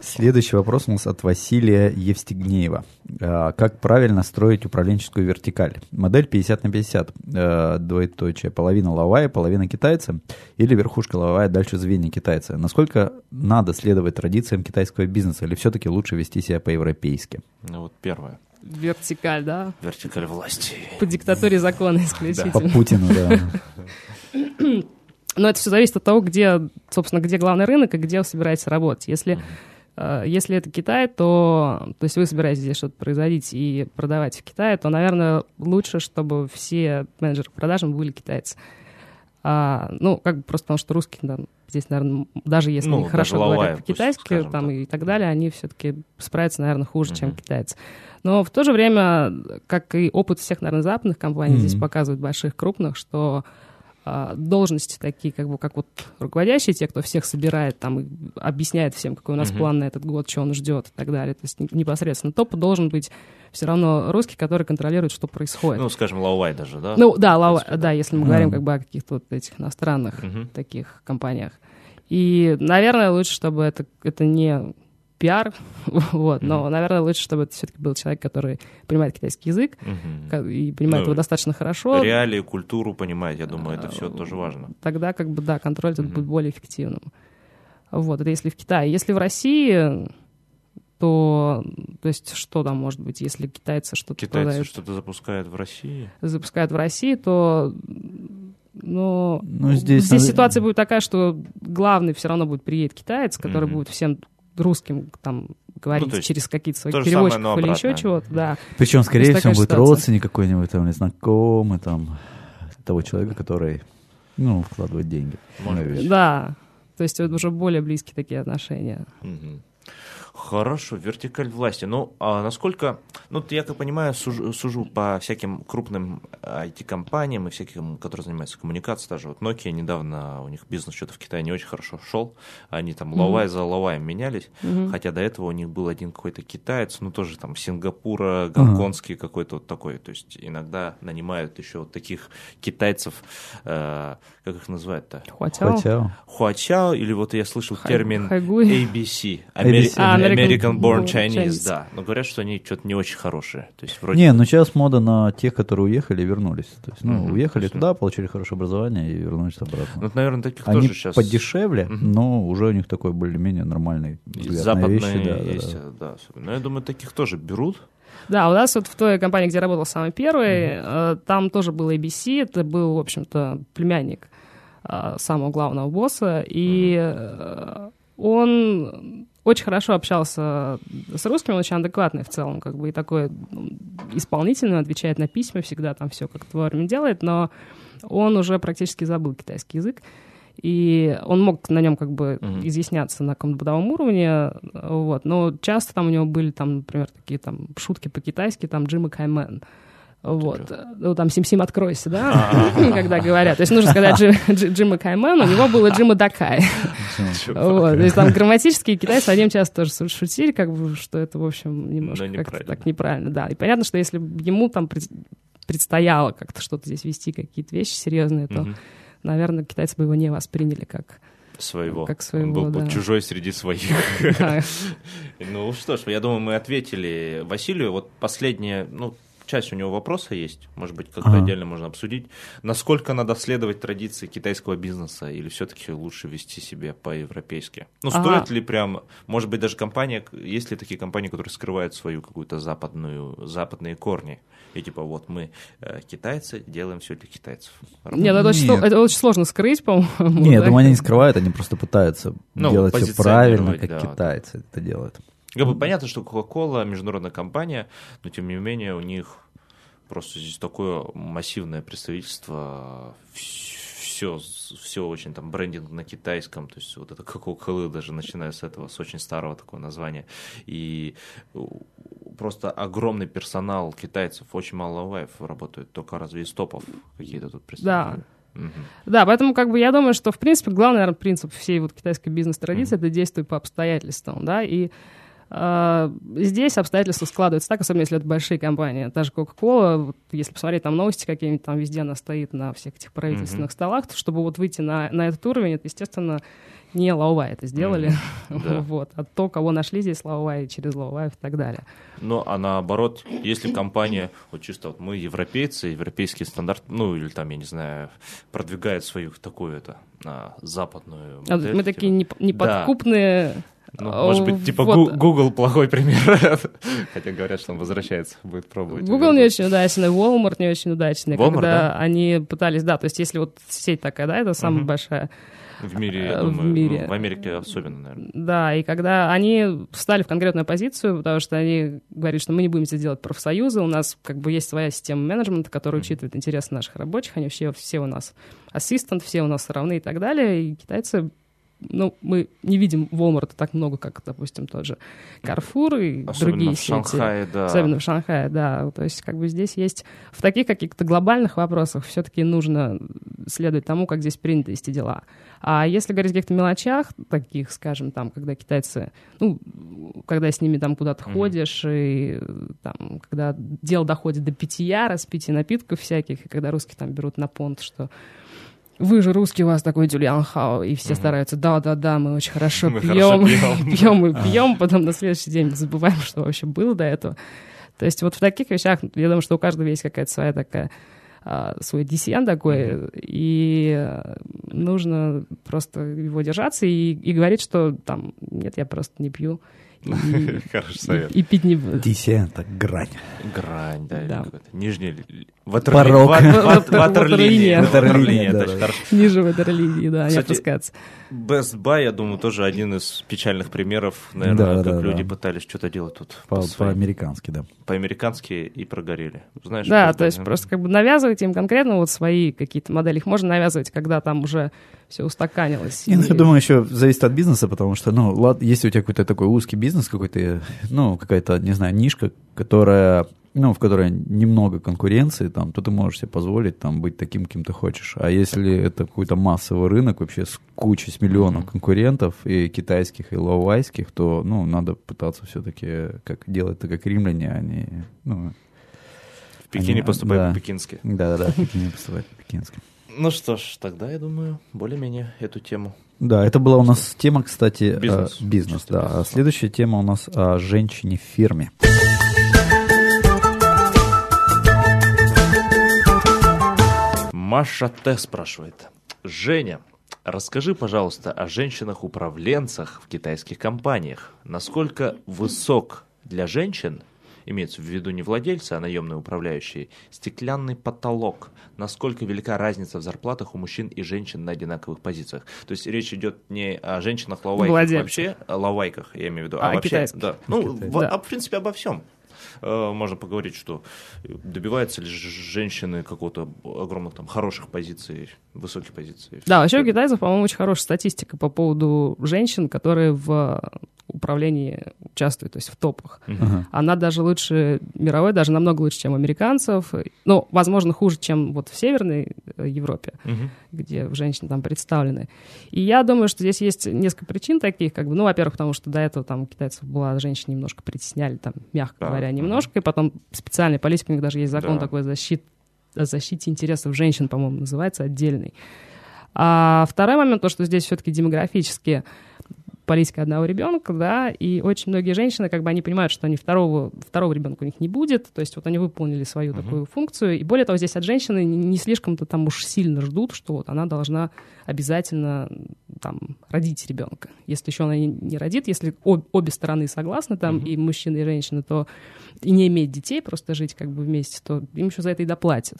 Следующий вопрос у нас от Василия Евстигнеева. А, Как правильно строить управленческую вертикаль? Модель 50 на 50. э, Двоеточие. Половина лавая, половина китайца. Или верхушка лавая, дальше звенья китайца. Насколько надо следовать традициям китайского бизнеса? Или все-таки лучше вести себя по-европейски? Ну вот первое. Вертикаль, да? Вертикаль власти. По диктатуре закона По исключительно. Путину, да. Но это все зависит от того, где, собственно, где главный рынок и где вы собираетесь работать. Если, если это Китай, то, то есть вы собираетесь здесь что-то производить и продавать в Китае, то, наверное, лучше, чтобы все менеджеры по продажам были китайцы. А, ну, как бы просто потому, что русские там, здесь, наверное, даже если Ну, они хорошо лавая, говорят по-китайски там, так. и так далее, они все-таки справятся, наверное, хуже, чем Мгм. китайцы. Но в то же время, как и опыт всех, наверное, западных компаний, здесь Мгм. показывает больших, крупных, что должности такие, как бы, как вот руководящие, те, кто всех собирает, там, и объясняет всем, какой у нас Мгм. план на этот год, что он ждет и так далее. То есть не- непосредственно топ должен быть все равно русский, который контролирует, что происходит. Ну, скажем, Лауай даже, да? Ну, да, лава- В принципе, да, если мы Да. говорим как бы о каких-то вот этих иностранных Мгм. таких компаниях. И, наверное, лучше, чтобы это, это не пиар, вот, но, наверное, лучше, чтобы это все-таки был человек, который понимает китайский язык и понимает Ну, его достаточно хорошо. Реалии, культуру понимать, я думаю, это все тоже важно. Тогда, как бы, да, контроль тут будет более эффективным. Вот, это если в Китае. Если в России, то, то есть, что там может быть, если китайцы что-то Китайцы продают, что-то запускают в России. запускают в России, то ну, Ну, здесь здесь надо- ситуация будет такая, что главный все равно будет приедет китаец, который Мгм. будет всем русским там говорить Ну, через какие-то своих самое, переводчиков или еще чего-то, да. Причем, скорее всего, будет ситуация. родственник какой-нибудь там, или знакомый там того человека, который, ну, вкладывает деньги. Может быть. Да, то есть это уже более близкие такие отношения. Мгм. Хорошо, вертикаль власти. Ну, а насколько, ну, я как понимаю, сужу, сужу по всяким крупным IT-компаниям и всяким, которые занимаются коммуникацией, даже вот Nokia недавно, у них бизнес что-то в Китае не очень хорошо шел, они там Мгм. лавай за лаваем менялись, Мгм. хотя до этого у них был один какой-то китаец, ну, тоже там Сингапура, гонконгский какой-то вот такой, то есть иногда нанимают еще вот таких китайцев, э, как их называют-то? Хуатяо. Хотя, Хуачао, или вот я слышал Хай- термин хайгуй. ABC, ABC. А, American American Born Chinese, Chinese. да. Но говорят, что они что-то не очень хорошие. То есть вроде... Не, ну сейчас мода на тех, которые уехали и вернулись. То есть, ну, Мгм, уехали точно. туда, получили хорошее образование и вернулись обратно. Ну, наверное, таких Они тоже сейчас... подешевле, Мгм. но уже у них такой более-менее нормальный взгляд на западные вещи. Да, да, есть, да. да, особенно. Но я думаю, таких тоже берут. Да, у нас вот в той компании, где я работал самый первый, э, там тоже был ABC, это был, в общем-то, племянник э, самого главного босса, и э, он очень хорошо общался с русским, он очень адекватный в целом, как бы и такой ну, исполнительный, отвечает на письма всегда, там все как-то вовремя делает, но он уже практически забыл китайский язык. И он мог на нем как бы uh-huh. изъясняться на каком-то бытовом уровне, вот, но часто там у него были там, например, такие там шутки по-китайски, там Джима Каймен. Вот. Ну, там «Сим-Сим, откройся», да, когда говорят. То есть нужно сказать Джи, Джи, Джима Каймен, у него было Джима Дакай. вот. То есть там грамматические китайцы, они часто тоже шутили, как бы, что это, в общем, немножко так неправильно. Да, и понятно, что если ему там предстояло как-то что-то здесь вести, какие-то вещи серьезные, то, наверное, китайцы бы его не восприняли как своего. Как своего, Он был да. чужой среди своих. Ну что ж, я думаю, мы ответили Василию. Вот последнее, ну, часть у него вопроса есть, может быть, как-то ага. отдельно можно обсудить. Насколько надо следовать традиции китайского бизнеса или все-таки лучше вести себя по-европейски? Ну, ага. стоит ли прям, может быть, даже компания, есть ли такие компании, которые скрывают свою какую-то западную, западные корни? И типа, вот мы, э, китайцы, делаем все для китайцев. Нет, это очень, это очень сложно скрыть, по-моему. Нет, я думаю, они не скрывают, они просто пытаются ну, делать все правильно, как да, китайцы это делают. Как бы понятно, что Coca-Cola международная компания, но тем не менее у них просто здесь такое массивное представительство, все, все очень там брендинг на китайском, то есть вот это Coca-Cola даже начиная с этого, с очень старого такого названия, и просто огромный персонал китайцев, очень мало лайф работает, только разве из топов какие-то тут представители. Да. Угу. Да, поэтому как бы я думаю, что в принципе главный, наверное, принцип всей вот китайской бизнес-традиции угу. это действуй по обстоятельствам, да, и здесь обстоятельства складываются так, особенно если это большие компании. Та же Coca-Cola, вот, если посмотреть там новости какие-нибудь, там везде она стоит на всех этих правительственных mm-hmm. столах, то чтобы вот выйти на, на этот уровень, это, естественно, не Лаувай это сделали, mm-hmm. вот, а то, кого нашли здесь Лаувай, через Лаувай и так далее. Ну, а наоборот, если компания, вот чисто вот мы европейцы, европейский стандарт, ну, или там, я не знаю, продвигает свою такую это а, западную модель, Мы такие неподкупные... Да ну, может быть, типа вот. Google плохой пример. Хотя говорят, что он возвращается, будет пробовать. Google не очень удачный, Walmart не очень удачный. Walmart, когда да? они пытались, да, то есть если вот сеть такая, да, это самая угу. большая. В мире, я думаю, в, мире. Ну, в Америке особенно, наверное. Да, и когда они встали в конкретную позицию, потому что они говорят, что мы не будем здесь делать профсоюзы, у нас как бы есть своя система менеджмента, которая mm-hmm. учитывает интересы наших рабочих, они все, все у нас ассистент, все у нас равны и так далее, и китайцы ну, мы не видим Walmart так много, как, допустим, тот же Carrefour и Особенно другие в Шанхае, сети. да. Особенно в Шанхае, да. То есть, как бы здесь есть... В таких каких-то глобальных вопросах все-таки нужно следовать тому, как здесь принято вести дела. А если говорить о каких-то мелочах, таких, скажем, там, когда китайцы... Ну, когда с ними там куда-то mm-hmm. ходишь, и там, когда дело доходит до питья, распития напитков всяких, и когда русские там берут на понт, что вы же русский, у вас такой Джулиан Хао, и все угу. стараются, да-да-да, мы очень хорошо мы пьем, пьем и пьем, потом на следующий день забываем, что вообще было до этого. То есть вот в таких вещах, я думаю, что у каждого есть какая-то своя такая а, свой диссиен такой, mm-hmm. и нужно просто его держаться и, и говорить, что там, нет, я просто не пью. Хороший совет. И, пить не буду. Десент, так грань. Грань, да. да. Нижняя... Порог. Ватерлиния. Ватерлиния, Ниже ватерлинии, да, не опускаться. Best Buy, я думаю, тоже один из печальных примеров, наверное, как люди пытались что-то делать тут. По-американски, да. По-американски и прогорели. Знаешь, да, то есть просто как бы навязывать им конкретно вот свои какие-то модели. Их можно навязывать, когда там уже все устаканилось. Не, ну, я думаю, еще зависит от бизнеса, потому что, ну, ладно, если у тебя какой-то такой узкий бизнес, какой-то, ну, какая-то, не знаю, нишка, которая, ну, в которой немного конкуренции, там, то ты можешь себе позволить там быть таким, кем ты хочешь. А если это какой-то массовый рынок вообще с кучей, с миллионом mm-hmm. конкурентов, и китайских, и лаовайских, то, ну, надо пытаться все-таки как делать это как римляне, а не, ну... В Пекине они, поступают да, по-пекински. Да-да-да, в Пекине поступают по-пекински. Ну что ж, тогда, я думаю, более-менее эту тему. Да, это была у нас тема, кстати, бизнес. Э, бизнес, да. Бизнес. А следующая тема у нас о женщине в фирме. Маша Т. спрашивает. Женя, расскажи, пожалуйста, о женщинах-управленцах в китайских компаниях. Насколько высок для женщин имеется в виду не владельцы, а наемные управляющие, стеклянный потолок. Насколько велика разница в зарплатах у мужчин и женщин на одинаковых позициях. То есть речь идет не о женщинах-лавайках Владельцы. вообще, о лавайках, я имею в виду, А, а, вообще, китайских. да. Ну, в- Да. а, в принципе, обо всем. Э, Можно поговорить, что добиваются ли женщины какого-то огромных там хороших позиций, высоких позиций. Да, вообще у китайцев, по-моему, очень хорошая статистика по поводу женщин, которые в управлении участвуют, то есть в топах. Ага. Она даже лучше мировой, даже намного лучше, чем американцев. Ну, возможно, хуже, чем вот в Северной э, Европе, Мгм. где женщины там представлены. И я думаю, что здесь есть несколько причин таких, как бы, ну, во-первых, потому что до этого там у китайцев была женщина немножко притесняли, там, мягко Да, говоря, мгм. немножко, и потом специальная политика, у них даже есть закон Да. такой защит, о защите интересов женщин, по-моему, называется отдельный. А второй момент, то, что здесь все-таки демографически политика одного ребенка, да, и очень многие женщины, как бы они понимают, что они второго, второго ребенка у них не будет, то есть вот они выполнили свою Мгм. такую функцию, и более того, здесь от женщины не, слишком-то там уж сильно ждут, что вот она должна обязательно там родить ребенка. Если еще она не, родит, если об- обе стороны согласны, там Мгм. и мужчина, и женщина, то и не иметь детей, просто жить как бы вместе, то им еще за это и доплатят.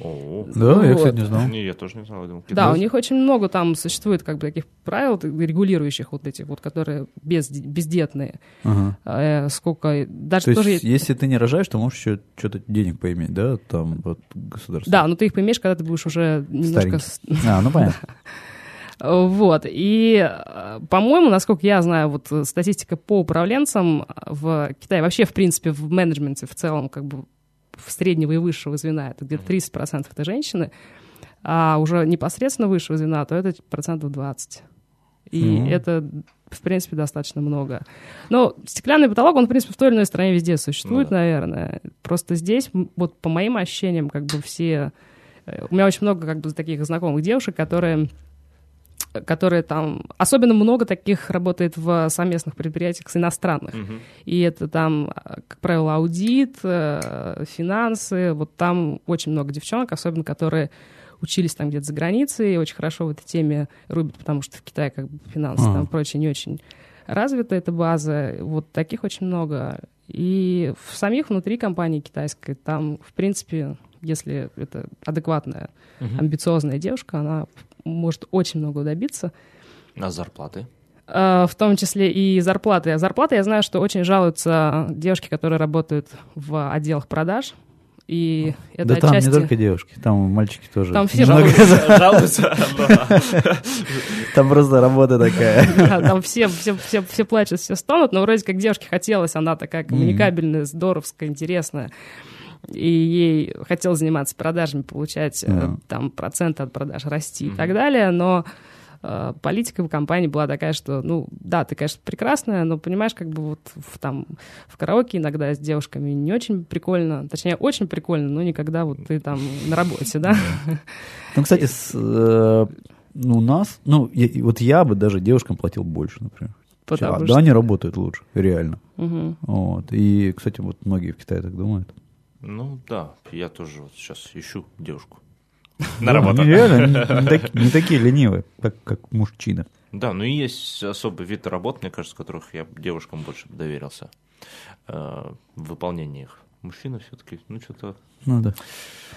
О, Да, я, Вот. кстати, не знал. Не, я тоже не знал. я думал, Да, у них очень много там существует как бы таких правил, регулирующих вот этих вот, которые без, бездетные. Ага. Э, сколько, даже То тоже... есть, если ты не рожаешь, то можешь еще что-то денег поиметь, да, там, вот, государство. Да, но ты их поймешь, когда ты будешь уже немножко... с- А, ну понятно. Вот, и, э, по-моему, насколько я знаю, вот э, статистика по управленцам в Китае, вообще, в принципе, в менеджменте в целом, как бы в среднего и высшего звена, это где-то 30% это женщины, а уже непосредственно высшего звена, то это процентов 20. И Ну. это, в принципе, достаточно много. Но стеклянный потолок, он, в принципе, в той или иной стране везде существует, да. наверное. Просто здесь, вот по моим ощущениям, как бы все... э, У меня очень много как бы таких знакомых девушек, которые которые там... Особенно много таких работает в совместных предприятиях с иностранных. Мгм. И это там, как правило, аудит, э, финансы. Вот там очень много девчонок, особенно которые учились там где-то за границей и очень хорошо в этой теме рубят, потому что в Китае как бы финансы Ага. там прочее не очень развита эта база. Вот таких очень много. И в самих внутри компании китайской там, в принципе, если это адекватная, Мгм. амбициозная девушка, она может очень много добиться. А зарплаты? Э, в том числе и зарплаты. А зарплаты, я знаю, что очень жалуются девушки, которые работают в отделах продаж. И это да там отчасти... не только девушки, там мальчики тоже. Там все Немного- Жалуются? Там просто работа такая. Там все, все, все, все плачут, все стонут, но вроде как девушке хотелось, она такая коммуникабельная, здоровская, интересная. И ей хотелось заниматься продажами, получать Да. там проценты от продаж расти и Мгм. так далее, но э, политика в компании была такая, что, ну, да, ты, конечно, прекрасная, но, понимаешь, как бы вот в, там в караоке иногда с девушками не очень прикольно, точнее, очень прикольно, но никогда вот ты там на работе, да? Ну, кстати, с, э, ну, у нас, ну, я- и вот я бы даже девушкам платил больше, например. Потому да, что- они работают лучше, реально. Мгм. Вот. И, кстати, вот многие в Китае так думают. Ну да, я тоже вот сейчас ищу девушку. На работу. они реально не, не так- не такие ленивые, как мужчина. Да, ну и есть особый вид работ, мне кажется, которых я девушкам больше доверился э, в выполнении их. Мужчины все-таки, ну что-то... Ну да.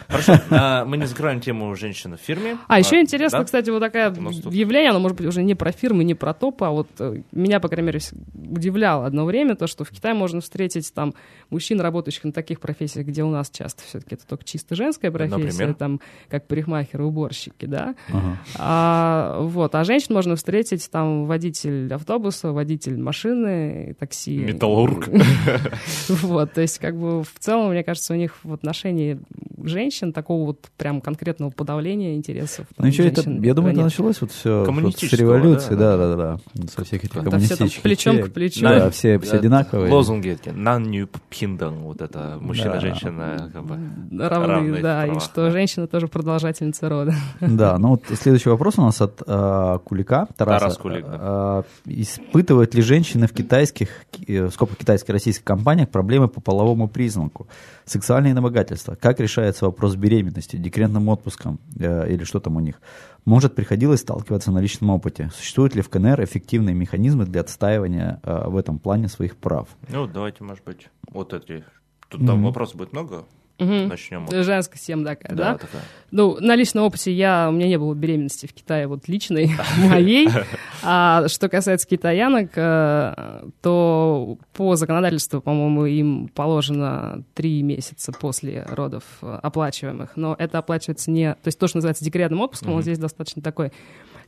Хорошо, а, мы не закроем тему женщины в фирме. А, еще интересно, да? кстати, вот такое явление, оно может быть уже не про фирмы, не про топ, а вот э, меня, по крайней мере, удивляло одно время то, что в Китае можно встретить там мужчин, работающих на таких профессиях, где у нас часто все-таки это только чисто женская профессия, Например? там как парикмахеры, уборщики, да. Ага. А, вот, а женщин можно встретить там водитель автобуса, водитель машины, такси. Металлург. Вот, то есть, как бы, в целом, мне кажется, у них в отношении они женщин такого вот прям конкретного подавления интересов. там, Ну, еще это, я думаю, это началось вот все с Коммунистического, революции, да, да, да, да, да, со всех этих Да все коммунистических плечом к плечу. Да, все, все Да, одинаковые. Лозунги эти. Нан пиндан, вот это Да. мужчина, женщина, как бы. Равны, равны да, и что да. женщина тоже продолжательница рода. Да, ну вот следующий вопрос у нас от э, Кулика, Тараса. Тарас Кулик, да. Э, испытывают ли женщины в китайских, э, в скобках китайских российских компаниях проблемы по половому признаку? Сексуальные домогательства? Как решается вопрос беременности, декретным отпуском э, или что там у них? Может, приходилось сталкиваться на личном опыте? Существуют ли в КНР эффективные механизмы для отстаивания э, в этом плане своих прав? Ну, давайте, может быть, вот эти Тут там Мгм. вопросов будет много. Мгм. Начнем. вот. Женская тема такая, да? Да, такая. Ну, на личном опыте я, у меня не было беременности в Китае, вот личной, моей. А что касается китаянок, э, то по законодательству, по-моему, им положено три месяца после родов э, оплачиваемых. Но это оплачивается не... То есть то, что называется декретным отпуском, он здесь достаточно такой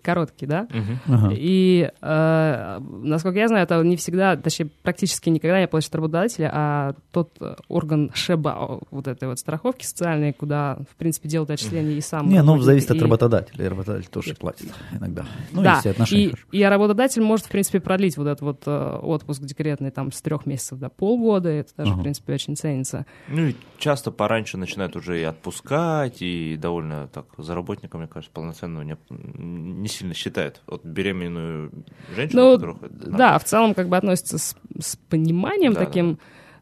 короткий, да? Мгм. Ага. И, э, насколько я знаю, это не всегда, точнее, практически никогда не платят работодатели, а тот э, орган ШЕБА, вот этой вот страховки социальной, куда, в принципе, делают отчисления и сам Не, ну, зависит от и- работодателя. И работодатель тоже платит иногда. Ну, да, если отношения и, хорошие. и работодатель может, в принципе, продлить вот этот вот э, отпуск декретный там с трех месяцев до полгода, это даже, Ага. в принципе, очень ценится. Ну и часто пораньше начинают уже и отпускать, и довольно так за работника, мне кажется, полноценного не, не сильно считают. Вот беременную женщину, Ну, которых это. Да, в целом как бы относится с, с пониманием Да, таким,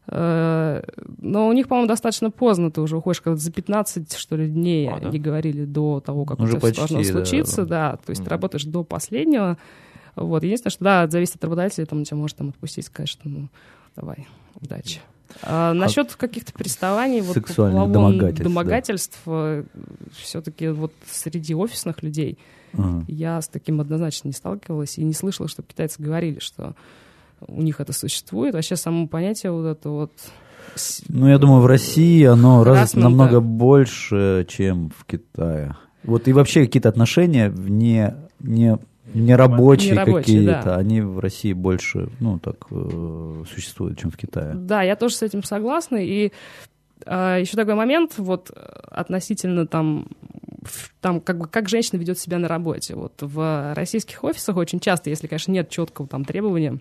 э, но у них, по-моему, достаточно поздно ты уже уходишь, когда за 15, что ли, дней А, да? они говорили до того, как Уже у тебя всё должно почти, да, случиться, да. да, то есть ты Мгм. работаешь до последнего, вот, единственное, что, да, зависит от работодателя, там, тебя может там отпустить, сказать, что, ну, давай, удачи. А, насчет каких-то приставаний, вот, половым домогательств, да. домогательств все-таки вот среди офисных людей Я с таким однозначно не сталкивалась и не слышала, чтобы китайцы говорили, что у них это существует. Вообще само понятие вот это вот... Ну, я думаю, в России оно раз Харассмента. намного больше, чем в Китае. Вот и вообще какие-то отношения не, не, не рабочие какие-то, да. они в России больше, ну, так, э, существуют, чем в Китае. Да, я тоже с этим согласна. И еще такой момент вот э, относительно там, там как бы как женщина ведет себя на работе. Вот в российских офисах очень часто, если, конечно, нет четкого там требования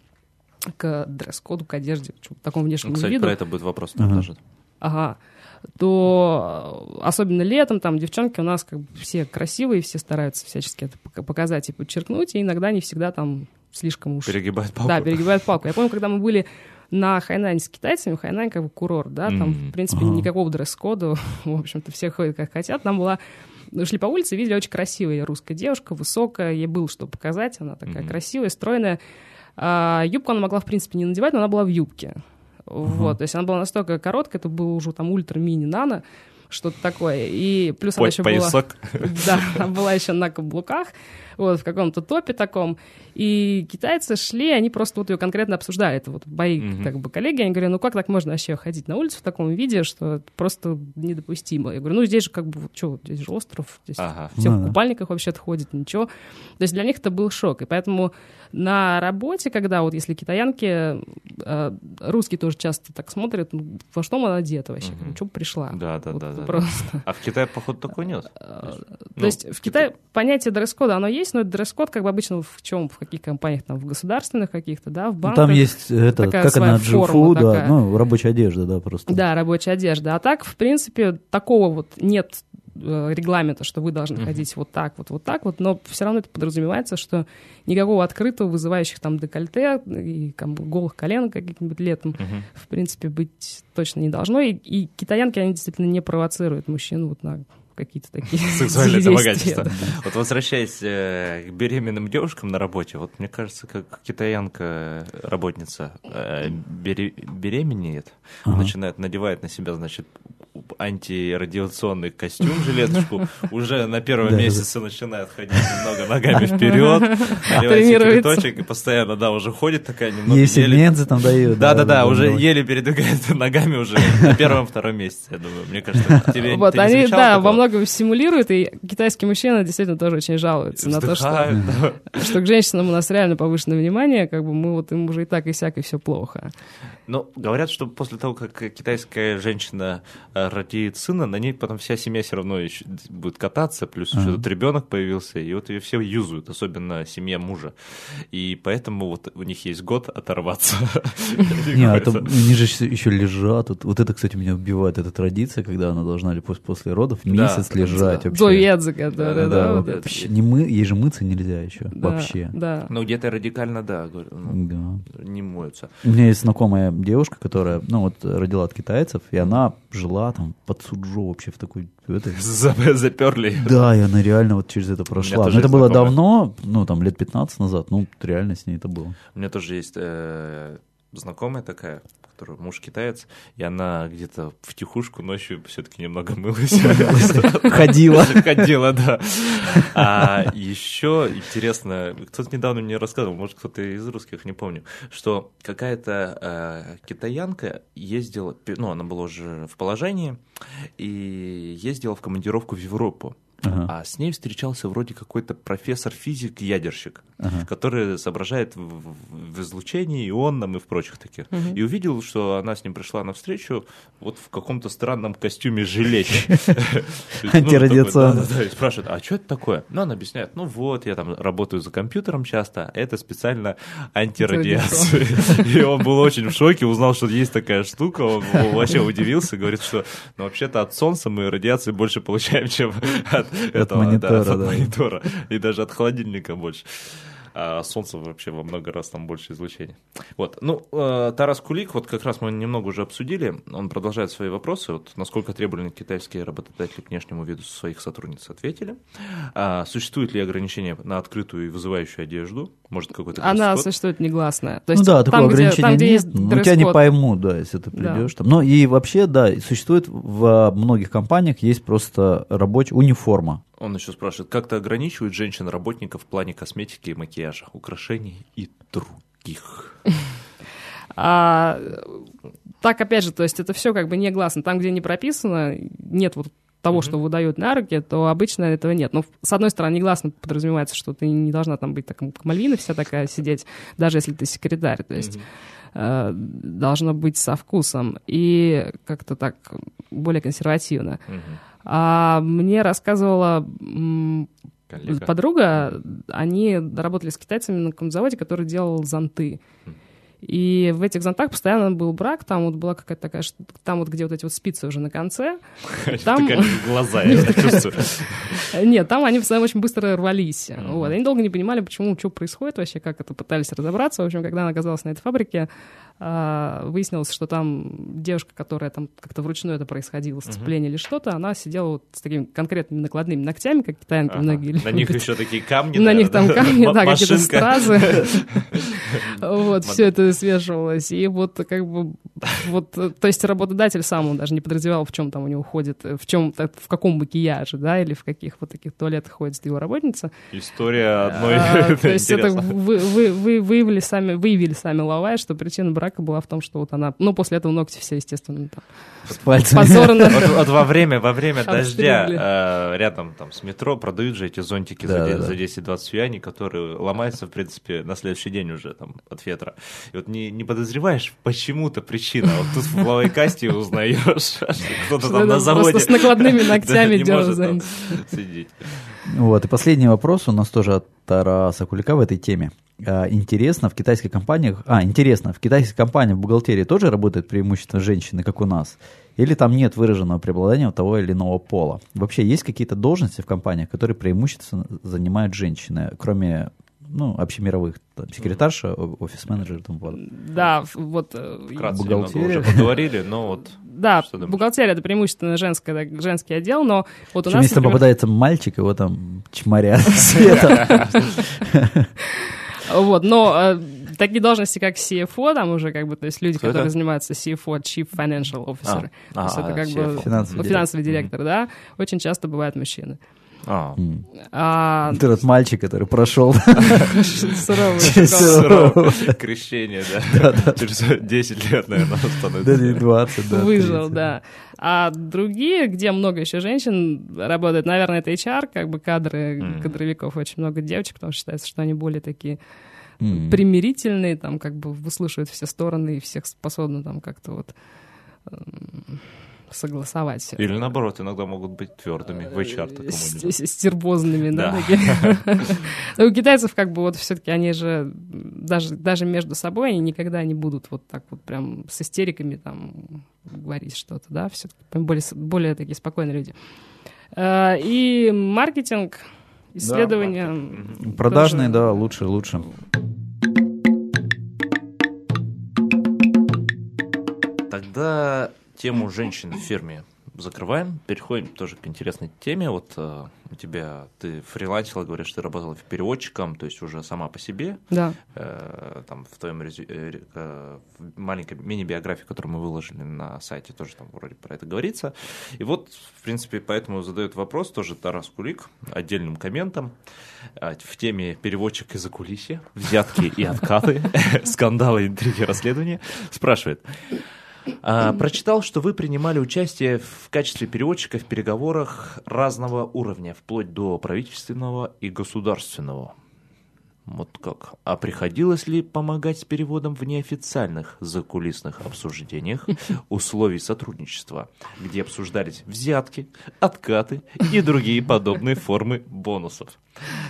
к дресс-коду, к одежде, к такому внешнему Кстати, виду, про это будет вопрос там Ага. даже. Ага. То особенно летом там девчонки у нас как бы все красивые, все стараются всячески это пока- показать и подчеркнуть, и иногда не всегда там слишком уж... Перегибает палку. Да, перегибают палку. Я помню, когда мы были на Хайнане с китайцами, Хайнань как бы курорт, да, там, Мгм. в принципе, Ага. никакого дресс-кода, в общем-то, все ходят как хотят. Нам была... Шли по улице, видели очень красивая русская девушка, высокая, ей было что показать, она такая Мгм. красивая, стройная. А, юбку она могла, в принципе, не надевать, но она была в юбке. Вот, то есть она была настолько короткая, это было уже там ультра-мини-нано, что-то такое. И плюс она Ой, еще была... поясок. Да, она была еще на каблуках, вот, в каком-то топе таком. И китайцы шли, они просто вот ее конкретно обсуждали. Это вот мои, Мгм. как бы, коллеги, они говорят, ну как так можно вообще ходить на улицу в таком виде, что это просто недопустимо. Я говорю, ну здесь же как бы, что, здесь же остров, здесь Ага. все Ну в да. купальниках вообще-то ходят, ничего. То есть для них это был шок. И поэтому на работе, когда вот если китаянки, э, русские тоже часто так смотрят, ну, во что она одета вообще, Мгм. что пришла. Да, да, Вот да, да, да. Просто. А в Китае, походу, такой нет. Э, Ну, То есть в Китае понятие дресс-кода, оно есть, но дресс-код как бы обычно в чем, в каких компаниях, там, в государственных каких-то, да, в Ну, банках. Там есть это, такая как она, своя форма джифу, да, такая. ну, рабочая одежда, да, просто. Да, рабочая одежда. А так, в принципе, такого вот нет э, регламента, что вы должны Мгм. ходить вот так вот, вот так вот, но все равно это подразумевается, что никакого открытого, вызывающих там декольте и там, голых колен каких-нибудь летом, Мгм. в принципе, быть точно не должно. И, и китаянки, они действительно не провоцируют мужчин вот на какие-то такие Сексуальное действия, домогательство. да. Вот возвращаясь э, к беременным девушкам на работе, вот мне кажется, как китаянка, работница, э, бере- беременеет, Ага. начинает, надевает на себя, значит, антирадиационный костюм, жилеточку, уже на первом Да, да. месяце начинает ходить немного ногами вперед, Тренируется. кипяточек и постоянно, да, уже ходит такая немного Есть еле- мензы там дают. Да-да-да, уже да. еле передвигает ногами уже на первом-втором месяце, я думаю. Мне кажется, тебе не они, замечала да, во многом симулируют, и китайские мужчины действительно тоже очень жалуются на то, что, что к женщинам у нас реально повышенное внимание, как бы мы вот им уже и так, и сяк, и все плохо. Ну, говорят, что после того, как китайская женщина э, родит сына, на ней потом вся семья все равно еще будет кататься, плюс еще Ага. тут ребенок появился, и вот ее все юзают, особенно семья мужа. И поэтому вот у них есть год оторваться. Не, а это, они же еще лежат. Вот, вот это, кстати, меня убивает, эта традиция, когда она должна ли пос- после родов месяц лежать вообще. Доедзе, которые, Да, да, не мы, ей же мыться нельзя еще вообще. Да. Ну, где-то радикально, ну, Да. не моются. У меня есть знакомая девушка, которая, ну вот, родила от китайцев, и она жила там под Суджо вообще в такой... в этой- Заперли. Да, и она реально вот через это прошла. Но это есть было давно, ну там лет 15 назад, ну реально с ней это было. У меня тоже есть э, знакомая такая, которую муж китаец, и она где-то в тихушку ночью все-таки немного мылась. Ходила. Ходила, да. А еще интересно, кто-то недавно мне рассказывал, может, кто-то из русских, не помню, что какая-то э, китаянка ездила, ну, она была уже в положении, и ездила в командировку в Европу. Ага. А с ней встречался вроде какой-то профессор-физик-ядерщик, ага. который соображает в, в излучении, ионном и в прочих таких. Угу. И увидел, что она с ним пришла навстречу вот в каком-то странном костюме жилете. Антирадиационный. И спрашивает, а что это такое? Ну, он объясняет, ну вот, я там работаю за компьютером часто, это специально антирадиация. И он был очень в шоке, узнал, что есть такая штука, он вообще удивился, говорит, что ну, вообще-то от солнца мы радиации больше получаем, чем от, этого, монитора, да, от да. монитора и даже от холодильника больше а солнце вообще во много раз там больше излучения. Вот, ну, э, Тарас Кулик, вот как раз мы немного уже обсудили, он продолжает свои вопросы, вот насколько требовательны китайские работодатели к внешнему виду своих сотрудниц ответили. А, существует ли ограничение на открытую и вызывающую одежду? Может, какой-то Она существует негласная. То есть, ну да, такого там, ограничения где, там, где нет, ну, тебя не пойму, да, если ты придешь да. там. Ну и вообще, да, существует в многих компаниях есть просто рабочая униформа. Он еще спрашивает, как то ограничивают женщин-работников в плане косметики и макияжа, украшений и других? А, так, опять же, то есть это все как бы негласно. Там, где не прописано, нет вот того, mm-hmm. что выдают на руки, то обычно этого нет. Но, с одной стороны, негласно подразумевается, что ты не должна там быть так, как Мальвина вся такая сидеть, даже если ты секретарь. То есть mm-hmm. э, должно быть со вкусом и как-то так более консервативно. Mm-hmm. А мне рассказывала Коллега. подруга, они работали с китайцами на каком заводе, который делал зонты. И в этих зонтах постоянно был брак, там вот была какая-то такая, там вот где вот эти вот спицы уже на конце. Там... глаза, я чувствую. Нет, там они постоянно очень быстро рвались. Вот. Они долго не понимали, почему, что происходит вообще, как это, пытались разобраться. В общем, когда она оказалась на этой фабрике, а, выяснилось, что там девушка, которая там как-то вручную это происходило, сцепление или что-то, она сидела вот с такими конкретными накладными ногтями, как китаянки многие На них еще такие камни, На них там камни, да, какие-то стразы. Вот, все это свешивалось. И вот как бы, вот, то есть работодатель сам, он даже не подразумевал, в чем там у него ходит, в чем, в каком макияже, да, или в каких вот таких туалетах ходит его работница. История одной а, То есть это вы выявили сами, выявили сами Лавай, что причина брака была в том, что вот она, ну, после этого ногти все, естественно, там. Позорно. Вот, вот во время, во время дождя э, рядом там с метро продают же эти зонтики да, за, да, за 10-20 юаней, которые ломаются, в принципе, на следующий день уже там от ветра. И вот не, не подозреваешь почему-то причина. Вот тут в лавой касте узнаешь, кто-то там на заводе. Просто с накладными ногтями держит сидеть. Вот, и последний вопрос у нас тоже от Тараса Кулика в этой теме. А, интересно, в китайских компаниях, а, интересно, в китайских компаниях в бухгалтерии тоже работают преимущественно женщины, как у нас? Или там нет выраженного преобладания того или иного пола? Вообще есть какие-то должности в компаниях, которые преимущественно занимают женщины, кроме ну, общемировых, там, секретарша, офис-менеджер и тому подобное. Да, вот э, Вкратце бухгалтерия. уже поговорили, но вот... Да, бухгалтерия — это преимущественно женское, это женский отдел, но вот у нас... если например... попадается мальчик, его там чморят света. Вот, но э, такие должности, как CFO, там уже как бы, то есть люди, которые занимаются CFO, Chief Financial Officer, то есть это как бы финансовый директор, да, очень часто бывают мужчины. А. А... Ты тот мальчик, который прошел. Крещение, да. Через 10 лет, наверное, становится. Да, 20, да. Выжил, да. А другие, где много еще женщин работают, наверное, это HR, как бы кадры, кадровиков, очень много девочек, потому что считается, что они более такие примирительные, там как бы выслушивают все стороны и всех способны там как-то вот эм, согласовать. Или наоборот, иногда могут быть твердыми в HR. Такому Стербозными, да. да у китайцев как бы вот все-таки они же даже, даже между собой они никогда не будут вот так вот прям с истериками там говорить что-то, да, все-таки более, более такие спокойные люди. А, и маркетинг, исследования. Да, Продажные, да, лучше, лучше. Тогда тему женщин в фирме закрываем, переходим тоже к интересной теме. Вот э, у тебя, ты фрилансила, говоришь, ты работала переводчиком, то есть уже сама по себе. Да. Э, там в твоем резю... э, э, маленькой мини-биографии, которую мы выложили на сайте, тоже там вроде про это говорится. И вот, в принципе, поэтому задает вопрос тоже Тарас Кулик отдельным комментом э, в теме переводчик из-за кулисья, взятки и откаты, скандалы, интриги, расследования. Спрашивает, а, прочитал, что вы принимали участие в качестве переводчика в переговорах разного уровня, вплоть до правительственного и государственного. Вот как. А приходилось ли помогать с переводом в неофициальных закулисных обсуждениях условий сотрудничества, где обсуждались взятки, откаты и другие подобные формы бонусов?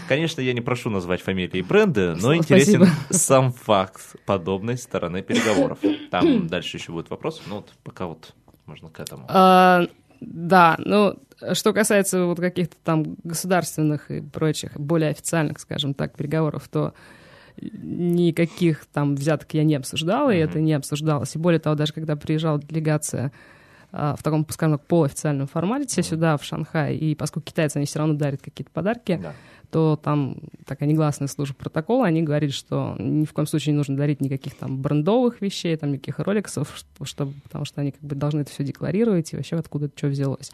Конечно, я не прошу назвать фамилии и бренды, но интересен Спасибо. сам факт подобной стороны переговоров. Там дальше еще будет вопрос, но вот пока вот можно к этому. А, да, ну, что касается вот каких-то там государственных и прочих, более официальных, скажем так, переговоров, то никаких там взяток я не обсуждала, и это не обсуждалось. И более того, даже когда приезжала делегация а, в таком, скажем так, полуофициальном формате сюда, в Шанхай, и поскольку китайцы, они все равно дарят какие-то подарки, Да. то там такая негласная служба протокола, они говорили, что ни в коем случае не нужно дарить никаких там брендовых вещей, там никаких роликсов, чтобы, потому что они как бы должны это все декларировать, и вообще откуда это что взялось.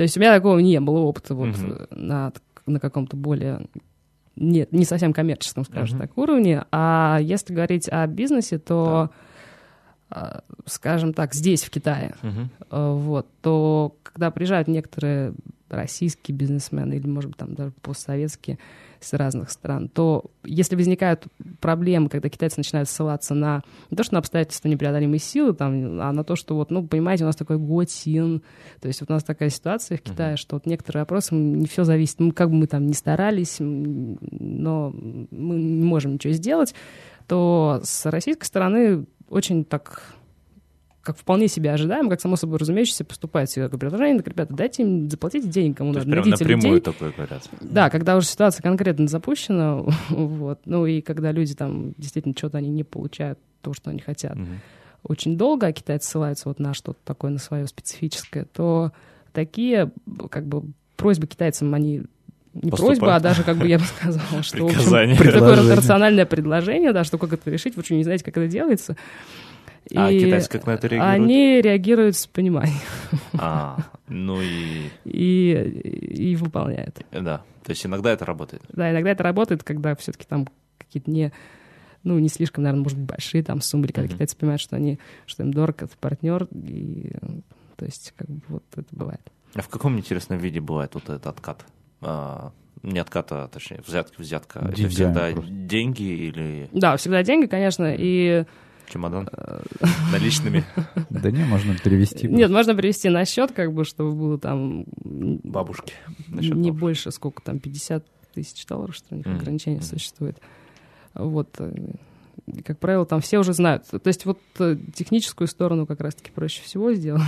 То есть у меня такого не было опыта вот э, на, на каком-то более нет, не совсем коммерческом, скажем Мгм. так, уровне. А если говорить о бизнесе, то, а, скажем так, здесь, в Китае, э, вот, то когда приезжают некоторые российские бизнесмены или, может быть, там даже постсоветские с разных стран, то если возникают проблемы, когда китайцы начинают ссылаться на не то, что на обстоятельства непреодолимой силы, там, а на то, что вот, ну, понимаете, у нас такой гуатин, то есть вот у нас такая ситуация в Китае, что вот некоторые вопросы, не все зависит, ну, как бы мы там ни старались, но мы не можем ничего сделать, то с российской стороны очень так как вполне себе ожидаемо, как само собой разумеющееся, поступает всегда такое предложение, так, ребята, дайте им, заплатите денег, кому То надо, найдите напрямую людей. такое говорят. Да, когда уже ситуация конкретно запущена, вот, ну и когда люди там действительно что-то они не получают, то, что они хотят, Мгм. очень долго, а китайцы ссылаются вот на что-то такое, на свое специфическое, то такие, как бы, просьбы китайцам, они не Поступают. просьба, а даже, как бы я бы сказала, что, в общем, такое рациональное предложение, да, что как это решить, вы что, не знаете, как это делается. А И китайцы как на это реагируют? Они реагируют с пониманием А, ну и и, и выполняют. да. То есть иногда это работает. Да, иногда это работает, когда все-таки там какие-то не, ну, не слишком, наверное, может быть, большие там суммы, или когда Мгм. китайцы понимают, что они, что им дорог этот партнер, и, то есть, как бы, вот это бывает. А в каком интересном виде бывает вот этот откат? А, не откат, а точнее взятка, взятка. Это Дивиденд всегда просто. деньги или Да, всегда деньги, конечно, и... чемодан наличными? Да не, можно перевести. Нет, можно привести на счет, как бы, чтобы было там Бабушки. Не больше, сколько там, 50 тысяч долларов, что у них ограничение существует. Вот. Э, Как правило, там все уже знают. То есть вот э, техническую сторону как раз-таки проще всего сделать.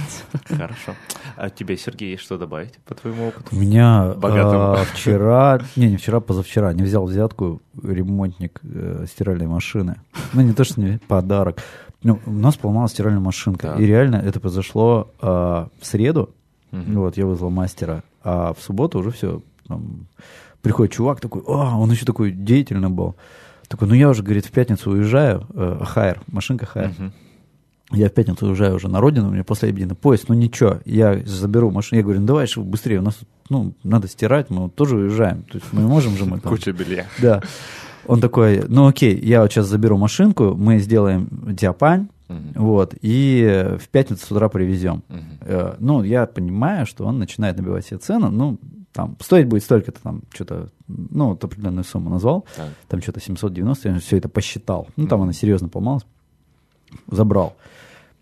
Хорошо. А тебе, Сергей, есть что добавить по твоему опыту? У меня Богатому. а, вчера, не, не вчера, позавчера, не взял взятку ремонтник э, стиральной машины. Ну, не то, что не подарок. Ну, у нас поломалась стиральная машинка. Так. И реально это произошло а, в среду. Мгм. Вот, я вызвал мастера. А в субботу уже все. приходит чувак такой, а, он еще такой деятельный был. Такой, ну я уже, говорит, в пятницу уезжаю. Э, Хайр, машинка Хайр. Я в пятницу уезжаю уже на родину, у меня после обеда поезд, ну ничего, я заберу машину. Я говорю, ну давай быстрее, у нас ну, надо стирать, мы вот тоже уезжаем. То есть мы можем же мы там... Куча белья. Да. Он такой, ну окей, я вот сейчас заберу машинку, мы сделаем диапань, Мгм. вот, и в пятницу с утра привезем. Э, Ну, я понимаю, что он начинает набивать себе цену, ну, там, стоить будет столько-то, там, что-то, ну, вот определенную сумму назвал, Так. там что-то 790, я все это посчитал. Ну, там она серьезно поломалась. Забрал.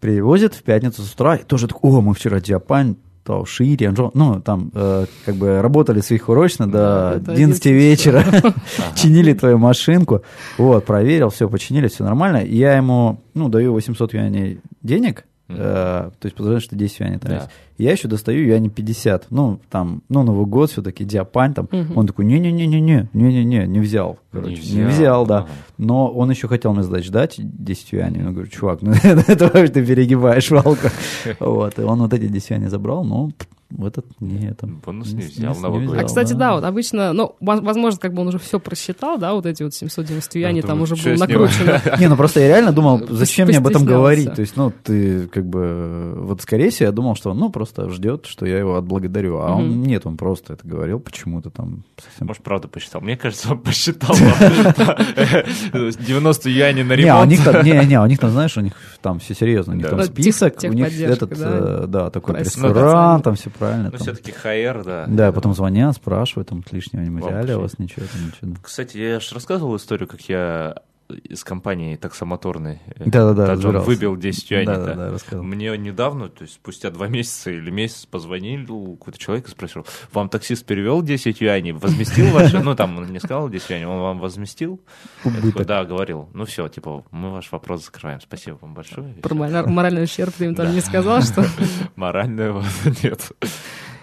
Привозит в пятницу с утра, и тоже такой, о, мы вчера диапань, то шире, Анжо». ну, там, э, как бы работали сверхурочно Да, до это 11 11 вечера, чинили твою машинку, вот, проверил, все починили, все нормально, я ему, ну, даю 800 юаней денег, Э, то есть, подозреваю, что 10 юаней там Да. есть. Я еще достаю юани 50. Ну, там, ну, Новый год все-таки, диапань там. Мгм. Он такой, не-не-не-не-не, не-не-не, не взял. Короче, не взял, да. Ага. Но он еще хотел мне сдать ждать 10 юаней. Я говорю, чувак, ну это вообще ты перегибаешь палку. Вот, и он вот эти 10 юаней забрал, но в этот не это. Бонус не Не- взял не- не взял. А, кстати, да. да, вот обычно, ну, воз- возможно, как бы он уже все просчитал, да, вот эти вот 790 юаней Да, там думаю, уже было накручено. Не, ну просто я реально думал, зачем мне об этом говорить? То есть, ну, ты как бы, вот скорее всего, я думал, что ну, просто ждет, что я его отблагодарю. А он, Мгм. нет, он просто это говорил почему-то там совсем Может, правда посчитал. Мне кажется, он посчитал 90 юаней на а у ремонт. них там, не, не, у них там, знаешь, у них там все серьезно, у них там Ну, список, у них этот, да. э, такой пресс-ресторан, там все правильно. Ну, все-таки ХР, да. Да, потом звонят, спрашивают, там лишнего не взяли, у вас ничего там, ничего. Кстати, я же рассказывал историю, как я из компании таксомоторной э, Да-да-да, Таджон выбил 10 юаней. да. Да-да-да, рассказывал. Мне недавно, то есть спустя два месяца или месяц позвонил какой-то человек и спросил, вам таксист перевел 10 юаней, возместил ваше, ну там он не сказал 10 юаней, он вам возместил? Такой, Убыток. да, говорил. Ну все, типа, мы ваш вопрос закрываем. Спасибо вам большое. Про моральный ущерб ты им там Да. не сказал, что... Морального нет.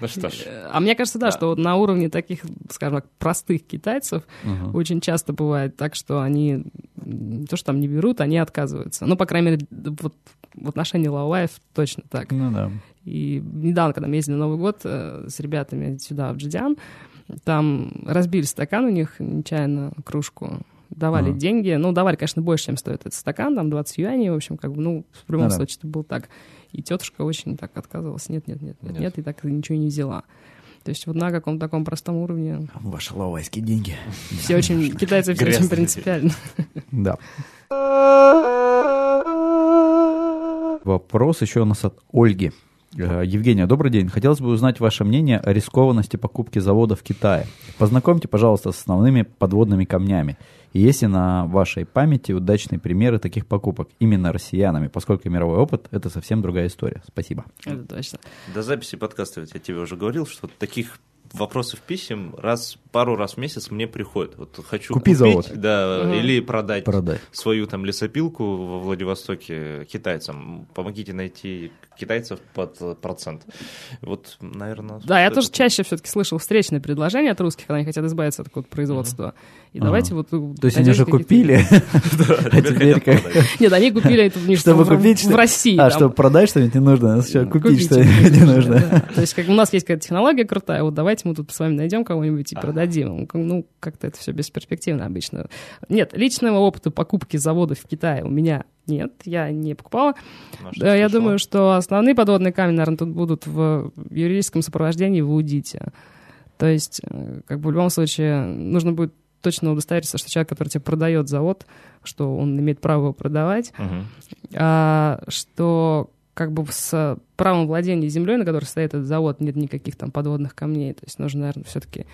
Ну что ж. А мне кажется, да, Да. что вот на уровне таких, скажем так, простых китайцев Мгм. очень часто бывает так, что они то, что там не берут, они отказываются. Ну, по крайней мере, вот в отношении Лаоаев точно так. Ну да. И недавно, когда мы ездили на Новый год э, с ребятами сюда, в Джидиан, там разбили стакан у них, нечаянно кружку, давали Ага. деньги. Ну, давали, конечно, больше, чем стоит этот стакан, там 20 юаней, в общем, как бы, ну, в любом Ну да. случае это было так. И тетушка очень так отказывалась, нет, нет, нет, нет, Нет. нет, и так ничего не взяла. То есть вот на каком-то таком простом уровне Ваши лавайские деньги. все очень, китайцы все очень принципиально. Да. Вопрос еще у нас от Ольги. Э, Евгения, добрый день. Хотелось бы узнать ваше мнение о рискованности покупки завода в Китае. Познакомьте, пожалуйста, с основными подводными камнями. Есть ли на вашей памяти удачные примеры таких покупок именно россиянами, поскольку мировой опыт – это совсем другая история. Спасибо. Это точно. До записи подкаста ведь я тебе уже говорил, что таких вопросов писем раз пару раз в месяц мне приходит. Вот хочу Купи купить, завод. да, Мгм. или продать Продай. свою там лесопилку во Владивостоке китайцам. Помогите найти китайцев под э, процент. Вот, наверное. Да, я тоже это- чаще все-таки слышал встречные предложения от русских, когда они хотят избавиться от какого-то производства. И Ага. давайте вот... То есть они же какие-то- купили, а теперь хотят как... продать. Нет, они купили это в, Чтобы в- купить, в, России. А, чтобы продать что-нибудь не нужно, сначала купить что-нибудь не нужно. То есть как у нас есть какая-то технология крутая, вот давайте мы тут с вами найдем кого-нибудь и Ага. продадим. Ну, как-то это все бесперспективно обычно. Нет, личного опыта покупки заводов в Китае у меня нет, я не покупала. Ну, а я слышала? думаю, что основные подводные камни, наверное, тут будут в юридическом сопровождении в аудите. То есть, э, как бы в любом случае, нужно будет точно удостовериться, что человек, который тебе продает завод, что он имеет право его продавать, Мгм. а, что как бы с правом владения землей, на которой стоит этот завод, нет никаких там подводных камней. То есть нужно, наверное, все-таки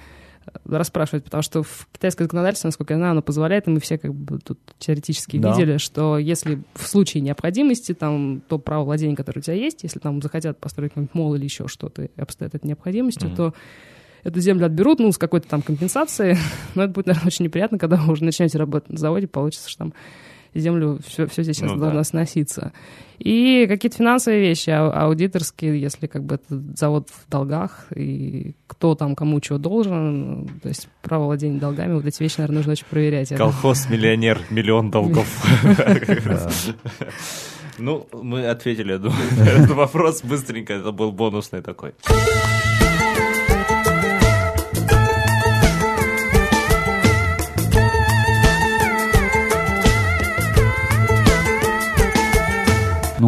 расспрашивать, потому что в китайское законодательство, насколько я знаю, оно позволяет, и мы все как бы тут теоретически Да. видели, что если в случае необходимости, там, то право владения, которое у тебя есть, если там захотят построить какой-нибудь мол или еще что-то, и обстоят этой необходимостью, Мгм. то эту землю отберут, ну, с какой-то там компенсацией, но это будет, наверное, очень неприятно, когда вы уже начнете работать на заводе, получится, что там землю все, все здесь сейчас Ну должно да. сноситься. И какие-то финансовые вещи, ау- аудиторские, если как бы этот завод в долгах, и кто там кому чего должен, то есть право владения долгами, вот эти вещи, наверное, нужно очень проверять. Это- Колхоз, миллионер, миллион долгов. Ну, мы ответили, я думаю, на этот вопрос быстренько. Это был бонусный такой.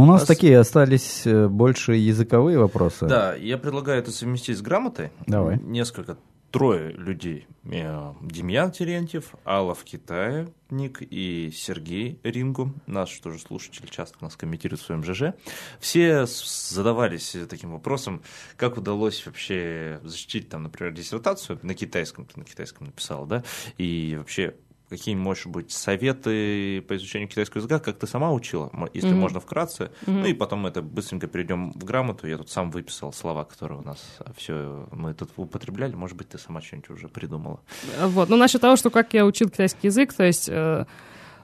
У нас Раз. такие остались э, больше языковые вопросы. Да, я предлагаю это совместить с грамотой. Давай. Несколько, трое людей. Э, Демьян Терентьев, Алла в Китае, Ник и Сергей Рингу. Наш тоже слушатель часто нас комментирует в своем ЖЖ. Все задавались таким вопросом, как удалось вообще защитить, там, например, диссертацию на китайском, ты на китайском написал, да, и вообще какие, может быть, советы по изучению китайского языка, как ты сама учила, если Мгм. можно вкратце. Мгм. Ну и потом мы это быстренько перейдем в грамоту. Я тут сам выписал слова, которые у нас все мы тут употребляли. Может быть, ты сама что-нибудь уже придумала. Вот. Ну, насчет того, что как я учил китайский язык, то есть э, А,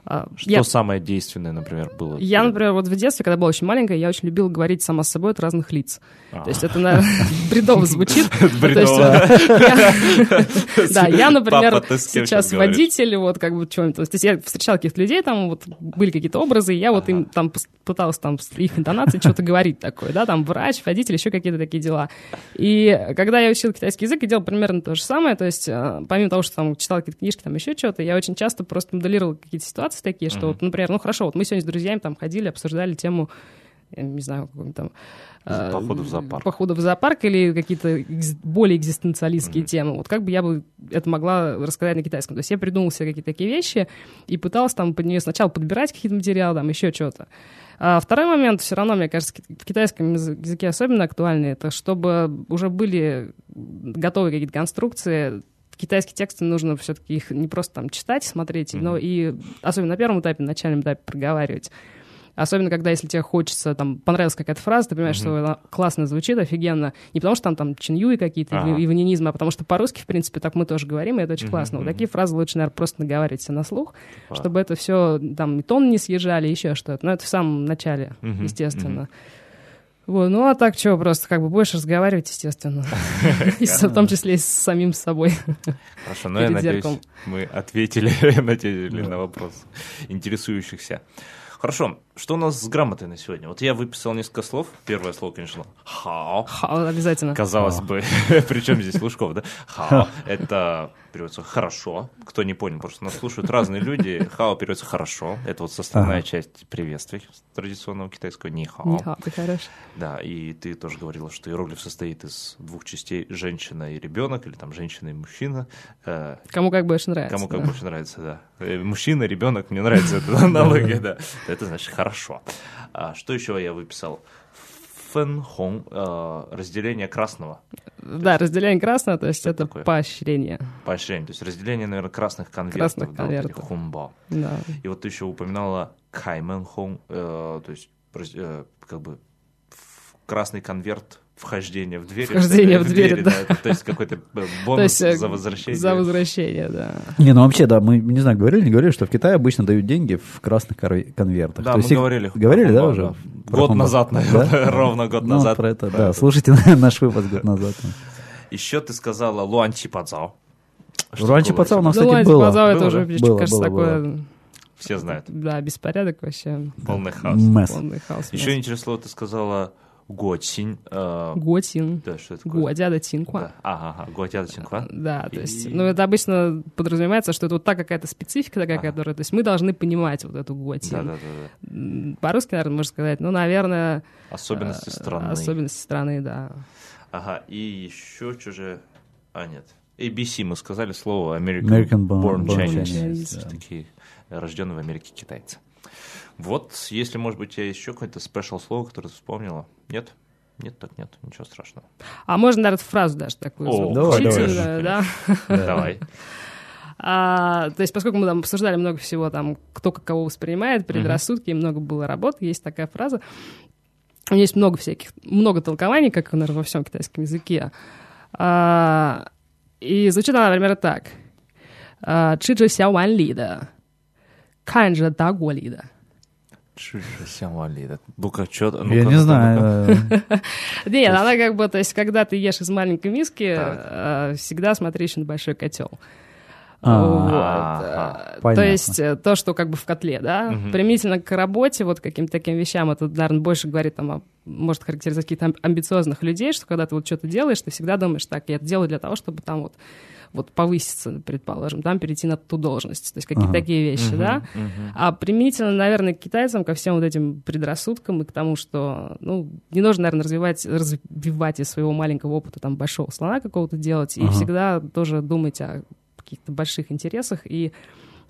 Что я, самое действенное, например, было? я, например, вот в детстве, когда была очень маленькая, я очень любила говорить сама с собой от разных лиц. А. То есть это, наверное, бредово звучит. То Бредово. я- Да, я, например, сейчас водитель, вот как бы что-нибудь. То есть я встречала каких-то людей, там вот были какие-то образы, и я вот им там пыталась там их интонацией что-то говорить такое, да, там врач, водитель, еще какие-то такие дела. И когда я учила китайский язык, я делала примерно то же самое, то есть э, помимо того, что там читала какие-то книжки, там еще что-то, я очень часто просто моделировала какие-то ситуации такие, что вот, например, ну хорошо, вот мы сегодня с друзьями там ходили, обсуждали тему не знаю, какой там... э, Походу в зоопарк. Походу в зоопарк или какие-то более экзистенциалистские темы. Вот как бы я бы это могла рассказать на китайском. То есть я придумала себе какие-то такие вещи и пыталась там под нее сначала подбирать какие-то материалы, там еще что-то. А второй момент, все равно, мне кажется, в китайском язы- языке особенно актуальный, это чтобы уже были готовы какие-то конструкции, китайские тексты нужно все-таки их не просто там читать, смотреть, но и особенно на первом этапе, на начальном этапе проговаривать. Особенно, когда, если тебе хочется, там, понравилась какая-то фраза, ты понимаешь, что она классно звучит, офигенно. Не потому, что там, там чиньюи какие-то Ага. или иванинизмы, а потому что по-русски, в принципе, так мы тоже говорим, и это очень классно. Вот такие фразы лучше, наверное, просто наговаривать себе на слух, чтобы это все, там, и тон не съезжали, еще что-то. Но это в самом начале, Мгм, естественно. Вот, ну а так что, просто как бы больше разговаривать, естественно. И в том числе и с самим собой. Хорошо, но я надеюсь, мы ответили, ответили на вопрос интересующихся. Хорошо, что у нас с грамотой на сегодня? Вот я выписал несколько слов. Первое слово, конечно, хао. Ха, Обязательно. Казалось бы, причем здесь Лужков, да? Хао — это переводится «хорошо». Кто не понял, просто нас слушают разные люди. Хао переводится «хорошо». Это вот составная Ага. часть приветствий традиционного китайского «нихао». Нихао, ты хорош. Да, и ты тоже говорила, что иероглиф состоит из двух частей женщина и ребенок, или там женщина и мужчина. Э, Кому как больше нравится. Кому как да. больше нравится, да. Э, Мужчина, ребенок, мне нравится эта аналогия, да. Это значит хорошо. А что еще я выписал? Фэнхong, э, разделение красного, Да, разделение красного, то есть это такое? поощрение. поощрение, то есть разделение, наверное, красных конвертов. Красных да, вот конвертов. хумбао. Да. И вот ты еще упоминала каймэнхong, э, то есть э, как бы красный конверт вхождения в дверь. Вхождение ли, в дверь, да. это, то есть какой-то э, То бонус есть э, за возвращение. За возвращение, да. Не, ну вообще, да, мы, не знаю, говорили, не говорили, что в Китае обычно дают деньги в красных конвертах. Да, То мы есть говорили. Говорили, да, уже? да. Про Год Хумбао. назад, наверное, ровно год Ну, назад. про это, Про да. это. Слушайте наш выпуск год назад. Еще ты сказала Луанчи Пацао. Руанчи Пацао у нас, кстати, было. Базау это Было, уже, да? Было, кажется, было, такое, Все знают. да, беспорядок вообще. Полный хаос. Месс. Полный хаос. Еще интересное слово ты сказала Гуатинь. э, Готин. Да, что это такое? Гуадяда Тинква. Да. Ага, ага, Гуатяда Цинхуа. Да, то есть, ну, это обычно подразумевается, что это вот та какая-то специфика такая, Ага. которая, то есть мы должны понимать вот эту гуатин. Да, да, да, да. По-русски, наверное, можно сказать, ну, наверное... Особенности э, страны. Особенности страны, да. Ага, и еще что же... А, нет. ABC мы сказали слово American, American Born- Born, Born Chinese. Chinese, есть Такие рожденные в Америке китайцы. Вот, если, может быть, я еще какое-то спешл слово, которое вспомнила. Нет? Нет, так нет, ничего страшного. А можно, наверное, фразу даже такую О, давай, давай. да? Давай. А, то есть, поскольку мы там обсуждали много всего, там, кто как кого воспринимает, предрассудки, mm-hmm. и много было работы, есть такая фраза. У меня есть много всяких, много толкований, как, наверное, во всем китайском языке. А, и звучит она, например, так. А, Чи же сяо ван ли да, кан же да го ли да. 里的。Ну-ка, что? Я не знаю. э, Нет, она как бы, то есть, когда ты ешь из маленькой миски, э, всегда смотри еще на большой котел. А, Вот. Э, То есть э, то, что как бы в котле, да, Мгм. применительно к работе, вот каким-то таким вещам, это, наверное, больше говорит там, о- может характеризовать каких-то ам- амбициозных людей, что когда ты вот что-то делаешь, ты всегда думаешь, так, я это делаю для того, чтобы там вот вот повыситься, предположим, там перейти на ту должность. То есть какие-то Ага. такие вещи, да. Мгм. А применительно, наверное, к китайцам, ко всем вот этим предрассудкам и к тому, что, ну, не нужно, наверное, развивать, развивать из своего маленького опыта там большого слона какого-то делать, и Ага. всегда тоже думать о каких-то больших интересах и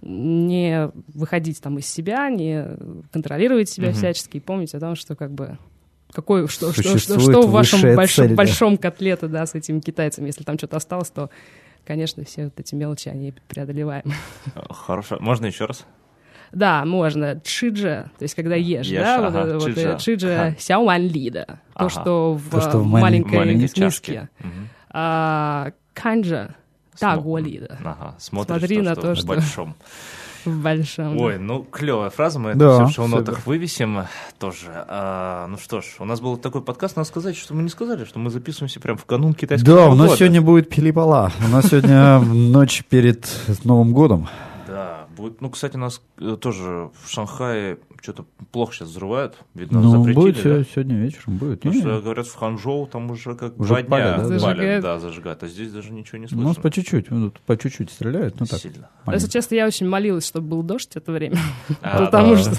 не выходить там из себя, не контролировать себя Мгм. всячески и помнить о том, что как бы какой, что, что, что, что в вашем большом, цель, да. большом котлете, да, с этими китайцами. Если там что-то осталось, то, конечно, все вот эти мелочи, они преодолеваем. Хорошо. Можно еще раз? Да, можно. Чиджа, то есть когда ешь, Ешь, да, ага, вот, вот чиджа. э, чиджа Ага. сяоан ли, да. То, Ага. что в, То, что в э, малень- маленькой, маленькой миске. чашке. Мгм. А, канджа, Смо- та ли, да. Ага, смотришь Смотри то, на что то, в что- большом. В большом. Ой, ну клевая фраза, мы Да, это все в шоу-нотах супер. вывесим тоже. А, ну что ж, у нас был такой подкаст, надо сказать, что мы не сказали, что мы записываемся прямо в канун китайского Да, у нас года. сегодня будет пилипала. У нас сегодня ночь перед Новым годом. Да, будет. Ну, кстати, нас э, тоже в Шанхае что-то плохо сейчас взрывают. Видно, Ну, запретили, будет да? се- сегодня вечером, будет. Потому что, говорят, в Ханчжоу там уже как Уже два дня палят, да, палят, да, зажигают. А здесь даже ничего не у слышно. нас по чуть-чуть, ну, по чуть-чуть стреляют, ну так. Сильно. Если честно, я очень молилась, чтобы был дождь это время. А, Потому да. что...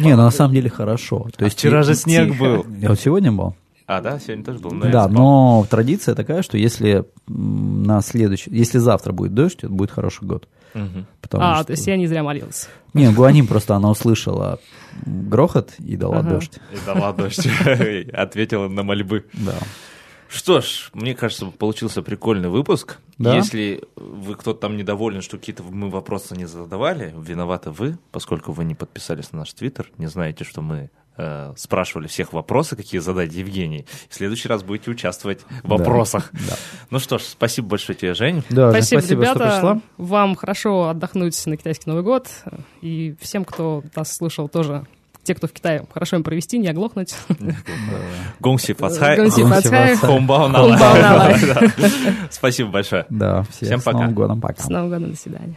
Не, ну на самом деле хорошо. То А есть вчера же снег был. Я вот сегодня был. А, да, сегодня тоже был. Да, но традиция такая, что если на следующий, если завтра будет дождь, это будет хороший год. Потому А, что... то есть я не зря молилась. Не, Гуаним просто она услышала грохот и дала Ага. дождь. И дала дождь. Ответила на мольбы. Да. Что ж, мне кажется, получился прикольный выпуск. Да? Если вы кто-то там недоволен, что какие-то мы вопросы не задавали, виноваты вы, поскольку вы не подписались на наш твиттер, не знаете, что мы э, спрашивали всех вопросы, какие задать Евгений. В следующий раз будете участвовать в Да. вопросах. Да. Ну что ж, спасибо большое тебе, Жень. Да, Спасибо, спасибо, что ребята. пришла. Вам хорошо отдохнуть на китайский Новый год. И всем, кто нас слушал, тоже те, кто в Китае, хорошо им провести, не оглохнуть. Гонси Фацхай. Гонси. Да. Спасибо большое. Да, Всем с пока. Новым годом, пока. С Новым годом, до свидания.